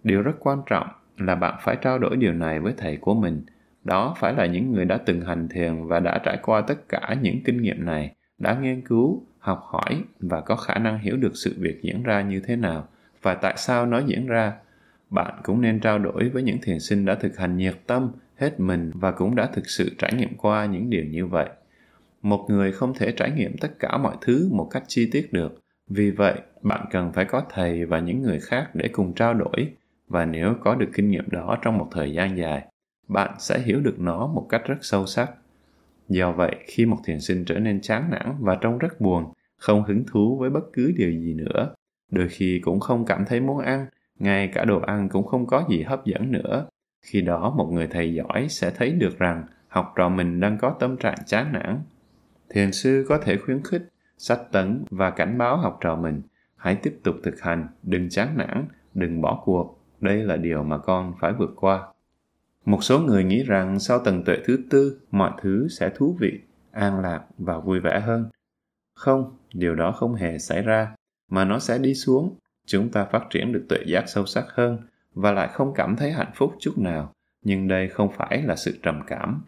Điều rất quan trọng là bạn phải trao đổi điều này với thầy của mình. Đó phải là những người đã từng hành thiền và đã trải qua tất cả những kinh nghiệm này, đã nghiên cứu, học hỏi và có khả năng hiểu được sự việc diễn ra như thế nào và tại sao nó diễn ra. Bạn cũng nên trao đổi với những thiền sinh đã thực hành nhiệt tâm hết mình và cũng đã thực sự trải nghiệm qua những điều như vậy. Một người không thể trải nghiệm tất cả mọi thứ một cách chi tiết được. Vì vậy, bạn cần phải có thầy và những người khác để cùng trao đổi. Và nếu có được kinh nghiệm đó trong một thời gian dài, bạn sẽ hiểu được nó một cách rất sâu sắc. Do vậy, khi một thiền sinh trở nên chán nản và trông rất buồn, không hứng thú với bất cứ điều gì nữa, đôi khi cũng không cảm thấy muốn ăn, ngay cả đồ ăn cũng không có gì hấp dẫn nữa khi đó, một người thầy giỏi sẽ thấy được rằng học trò mình đang có tâm trạng chán nản. Thiền sư có thể khuyến khích, sách tấn và cảnh báo học trò mình, hãy tiếp tục thực hành, đừng chán nản, đừng bỏ cuộc. Đây là điều mà con phải vượt qua. Một số người nghĩ rằng sau tầng tuệ thứ tư, mọi thứ sẽ thú vị, an lạc và vui vẻ hơn. Không, điều đó không hề xảy ra, mà nó sẽ đi xuống. Chúng ta phát triển được tuệ giác sâu sắc hơn và lại không cảm thấy hạnh phúc chút nào, nhưng đây không phải là sự trầm cảm.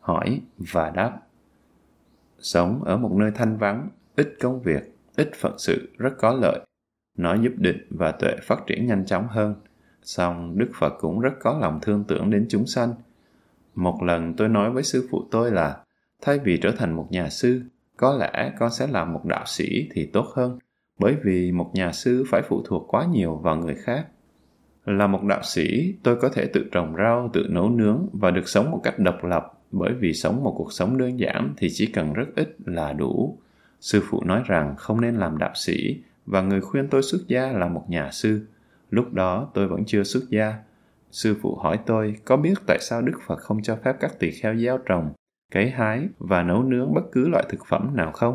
Hỏi và đáp. Sống ở một nơi thanh vắng, ít công việc, ít phận sự, rất có lợi. Nó giúp định và tuệ phát triển nhanh chóng hơn. Song đức phật cũng rất có lòng thương tưởng đến chúng sanh. Một lần tôi nói với sư phụ tôi là, thay vì trở thành một nhà sư, có lẽ con sẽ làm một đạo sĩ thì tốt hơn, bởi vì một nhà sư phải phụ thuộc quá nhiều vào người khác là một đạo sĩ, tôi có thể tự trồng rau, tự nấu nướng và được sống một cách độc lập. Bởi vì sống một cuộc sống đơn giản thì chỉ cần rất ít là đủ. Sư phụ nói rằng không nên làm đạo sĩ và người khuyên tôi xuất gia là một nhà sư. Lúc đó tôi vẫn chưa xuất gia. Sư phụ hỏi tôi có biết tại sao đức phật không cho phép các tỳ kheo gieo trồng, cấy hái và nấu nướng bất cứ loại thực phẩm nào không?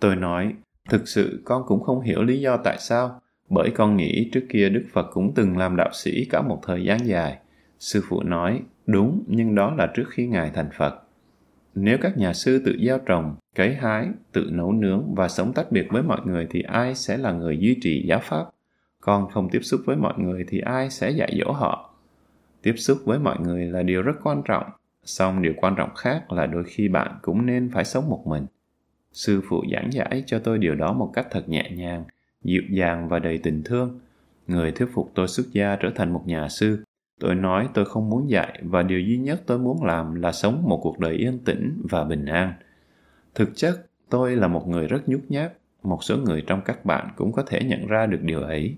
Tôi nói, thực sự con cũng không hiểu lý do tại sao bởi con nghĩ trước kia đức phật cũng từng làm đạo sĩ cả một thời gian dài. Sư phụ nói, đúng, nhưng đó là trước khi ngài thành phật. Nếu các nhà sư tự gieo trồng, cấy hái, tự nấu nướng và sống tách biệt với mọi người thì ai sẽ là người duy trì giáo pháp? Con không tiếp xúc với mọi người thì ai sẽ dạy dỗ họ? Tiếp xúc với mọi người là điều rất quan trọng, song điều quan trọng khác là đôi khi bạn cũng nên phải sống một mình. Sư phụ giảng giải cho tôi điều đó một cách thật nhẹ nhàng dịu dàng và đầy tình thương. Người thuyết phục tôi xuất gia trở thành một nhà sư. Tôi nói tôi không muốn dạy và điều duy nhất tôi muốn làm là sống một cuộc đời yên tĩnh và bình an. Thực chất, tôi là một người rất nhút nhát. Một số người trong các bạn cũng có thể nhận ra được điều ấy.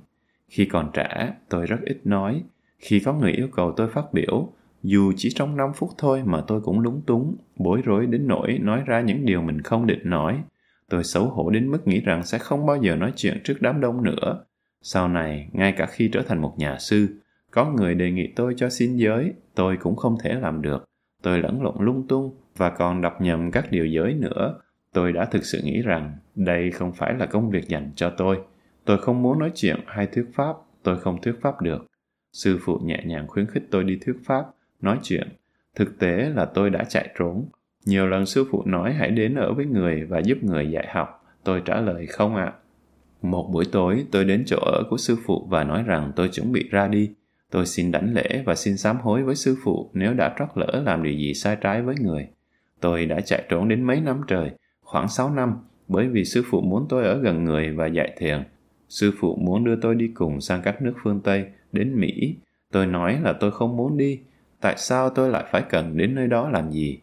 Khi còn trẻ, tôi rất ít nói. Khi có người yêu cầu tôi phát biểu, dù chỉ trong 5 phút thôi mà tôi cũng lúng túng, bối rối đến nỗi nói ra những điều mình không định nói. Tôi xấu hổ đến mức nghĩ rằng sẽ không bao giờ nói chuyện trước đám đông nữa. Sau này, ngay cả khi trở thành một nhà sư, có người đề nghị tôi cho xin giới, tôi cũng không thể làm được. Tôi lẫn lộn lung tung và còn đọc nhầm các điều giới nữa. Tôi đã thực sự nghĩ rằng đây không phải là công việc dành cho tôi. Tôi không muốn nói chuyện hay thuyết pháp, tôi không thuyết pháp được. Sư phụ nhẹ nhàng khuyến khích tôi đi thuyết pháp, nói chuyện. Thực tế là tôi đã chạy trốn. Nhiều lần sư phụ nói hãy đến ở với người và giúp người dạy học. Tôi trả lời không ạ. À. Một buổi tối tôi đến chỗ ở của sư phụ và nói rằng tôi chuẩn bị ra đi. Tôi xin đảnh lễ và xin sám hối với sư phụ nếu đã trót lỡ làm điều gì sai trái với người. Tôi đã chạy trốn đến mấy năm trời, khoảng 6 năm, bởi vì sư phụ muốn tôi ở gần người và dạy thiền. Sư phụ muốn đưa tôi đi cùng sang các nước phương Tây, đến Mỹ. Tôi nói là tôi không muốn đi. Tại sao tôi lại phải cần đến nơi đó làm gì?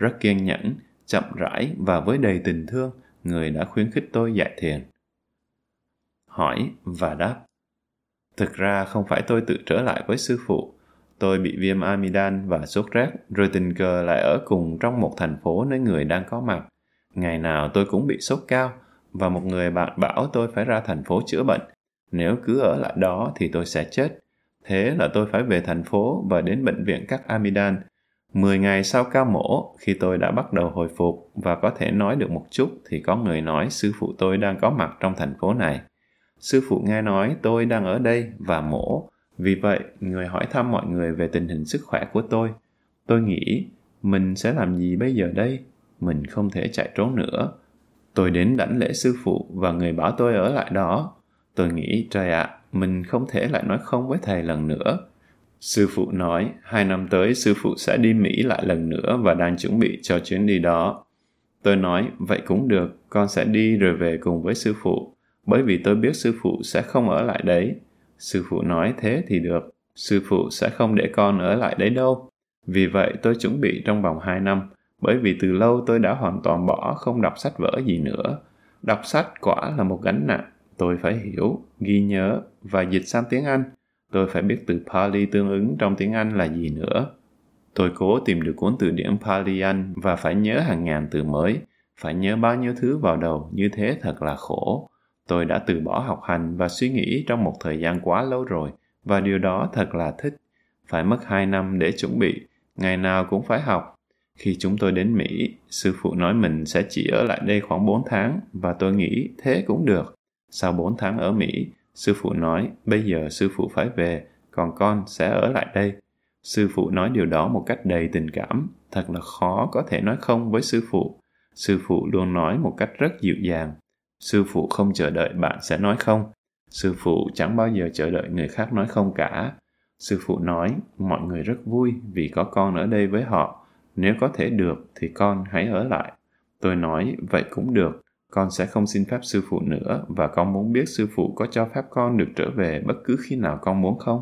Rất kiên nhẫn, chậm rãi và với đầy tình thương, người đã khuyến khích tôi dạy thiền. Hỏi và đáp. Thực ra không phải tôi tự trở lại với sư phụ. Tôi bị viêm amidan và sốt rét, rồi tình cờ lại ở cùng trong một thành phố nơi người đang có mặt. Ngày nào tôi cũng bị sốt cao, và một người bạn bảo tôi phải ra thành phố chữa bệnh. Nếu cứ ở lại đó thì tôi sẽ chết. Thế là tôi phải về thành phố và đến bệnh viện cắt Amidan. Mười ngày sau ca mổ, khi tôi đã bắt đầu hồi phục và có thể nói được một chút thì có người nói sư phụ tôi đang có mặt trong thành phố này. Sư phụ nghe nói tôi đang ở đây và mổ. Vì vậy, người hỏi thăm mọi người về tình hình sức khỏe của tôi. Tôi nghĩ, mình sẽ làm gì bây giờ đây? Mình không thể chạy trốn nữa. Tôi đến đảnh lễ sư phụ và người bảo tôi ở lại đó. Tôi nghĩ, trời ạ, à, mình không thể lại nói không với thầy lần nữa. Sư phụ nói, hai năm tới sư phụ sẽ đi Mỹ lại lần nữa và đang chuẩn bị cho chuyến đi đó. Tôi nói, vậy cũng được, con sẽ đi rồi về cùng với sư phụ, bởi vì tôi biết sư phụ sẽ không ở lại đấy. Sư phụ nói thế thì được, sư phụ sẽ không để con ở lại đấy đâu. Vì vậy tôi chuẩn bị trong vòng hai năm, bởi vì từ lâu tôi đã hoàn toàn bỏ không đọc sách vở gì nữa. Đọc sách quả là một gánh nặng, tôi phải hiểu, ghi nhớ và dịch sang tiếng Anh. Tôi phải biết từ Pali tương ứng trong tiếng Anh là gì nữa. Tôi cố tìm được cuốn từ điển Pali Anh và phải nhớ hàng ngàn từ mới, phải nhớ bao nhiêu thứ vào đầu, như thế thật là khổ. Tôi đã từ bỏ học hành và suy nghĩ trong một thời gian quá lâu rồi, và điều đó thật là thích. Phải mất hai năm để chuẩn bị, ngày nào cũng phải học, khi chúng tôi đến Mỹ, sư phụ nói mình sẽ chỉ ở lại đây khoảng 4 tháng và tôi nghĩ thế cũng được. Sau 4 tháng ở Mỹ, sư phụ nói bây giờ sư phụ phải về, còn con sẽ ở lại đây. Sư phụ nói điều đó một cách đầy tình cảm, thật là khó có thể nói không với sư phụ. Sư phụ luôn nói một cách rất dịu dàng. Sư phụ không chờ đợi bạn sẽ nói không. Sư phụ chẳng bao giờ chờ đợi người khác nói không cả. Sư phụ nói mọi người rất vui vì có con ở đây với họ nếu có thể được thì con hãy ở lại. Tôi nói, vậy cũng được, con sẽ không xin phép sư phụ nữa và con muốn biết sư phụ có cho phép con được trở về bất cứ khi nào con muốn không?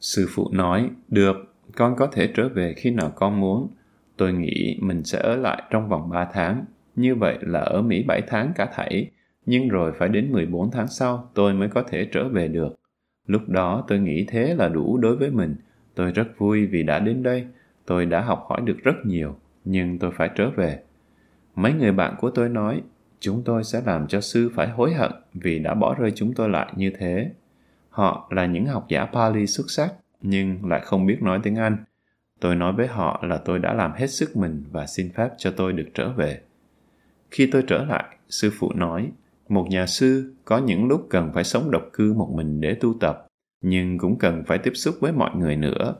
Sư phụ nói, được, con có thể trở về khi nào con muốn. Tôi nghĩ mình sẽ ở lại trong vòng 3 tháng. Như vậy là ở Mỹ 7 tháng cả thảy, nhưng rồi phải đến 14 tháng sau tôi mới có thể trở về được. Lúc đó tôi nghĩ thế là đủ đối với mình. Tôi rất vui vì đã đến đây Tôi đã học hỏi được rất nhiều, nhưng tôi phải trở về. Mấy người bạn của tôi nói, chúng tôi sẽ làm cho sư phải hối hận vì đã bỏ rơi chúng tôi lại như thế. Họ là những học giả Pali xuất sắc, nhưng lại không biết nói tiếng Anh. Tôi nói với họ là tôi đã làm hết sức mình và xin phép cho tôi được trở về. Khi tôi trở lại, sư phụ nói, một nhà sư có những lúc cần phải sống độc cư một mình để tu tập, nhưng cũng cần phải tiếp xúc với mọi người nữa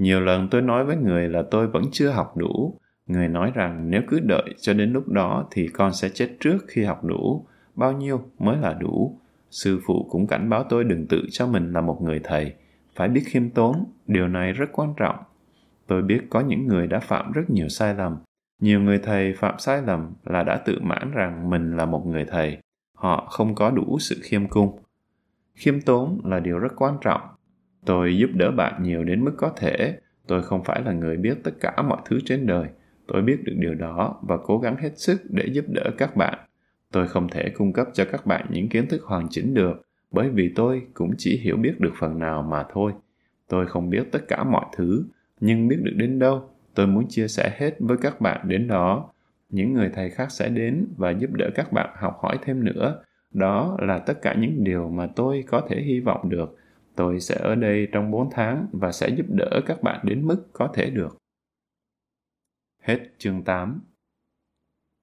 nhiều lần tôi nói với người là tôi vẫn chưa học đủ. Người nói rằng nếu cứ đợi cho đến lúc đó thì con sẽ chết trước khi học đủ. Bao nhiêu mới là đủ? Sư phụ cũng cảnh báo tôi đừng tự cho mình là một người thầy. Phải biết khiêm tốn, điều này rất quan trọng. Tôi biết có những người đã phạm rất nhiều sai lầm. Nhiều người thầy phạm sai lầm là đã tự mãn rằng mình là một người thầy. họ không có đủ sự khiêm cung khiêm tốn là điều rất quan trọng tôi giúp đỡ bạn nhiều đến mức có thể tôi không phải là người biết tất cả mọi thứ trên đời tôi biết được điều đó và cố gắng hết sức để giúp đỡ các bạn. Tôi không thể cung cấp cho các bạn những kiến thức hoàn chỉnh được, bởi vì tôi cũng chỉ hiểu biết được phần nào mà thôi. Tôi không biết tất cả mọi thứ, nhưng biết được đến đâu, tôi muốn chia sẻ hết với các bạn đến đó. Những người thầy khác sẽ đến và giúp đỡ các bạn học hỏi thêm nữa. Đó là tất cả những điều mà tôi có thể hy vọng được. Tôi sẽ ở đây trong 4 tháng và sẽ giúp đỡ các bạn đến mức có thể được. Hết chương 8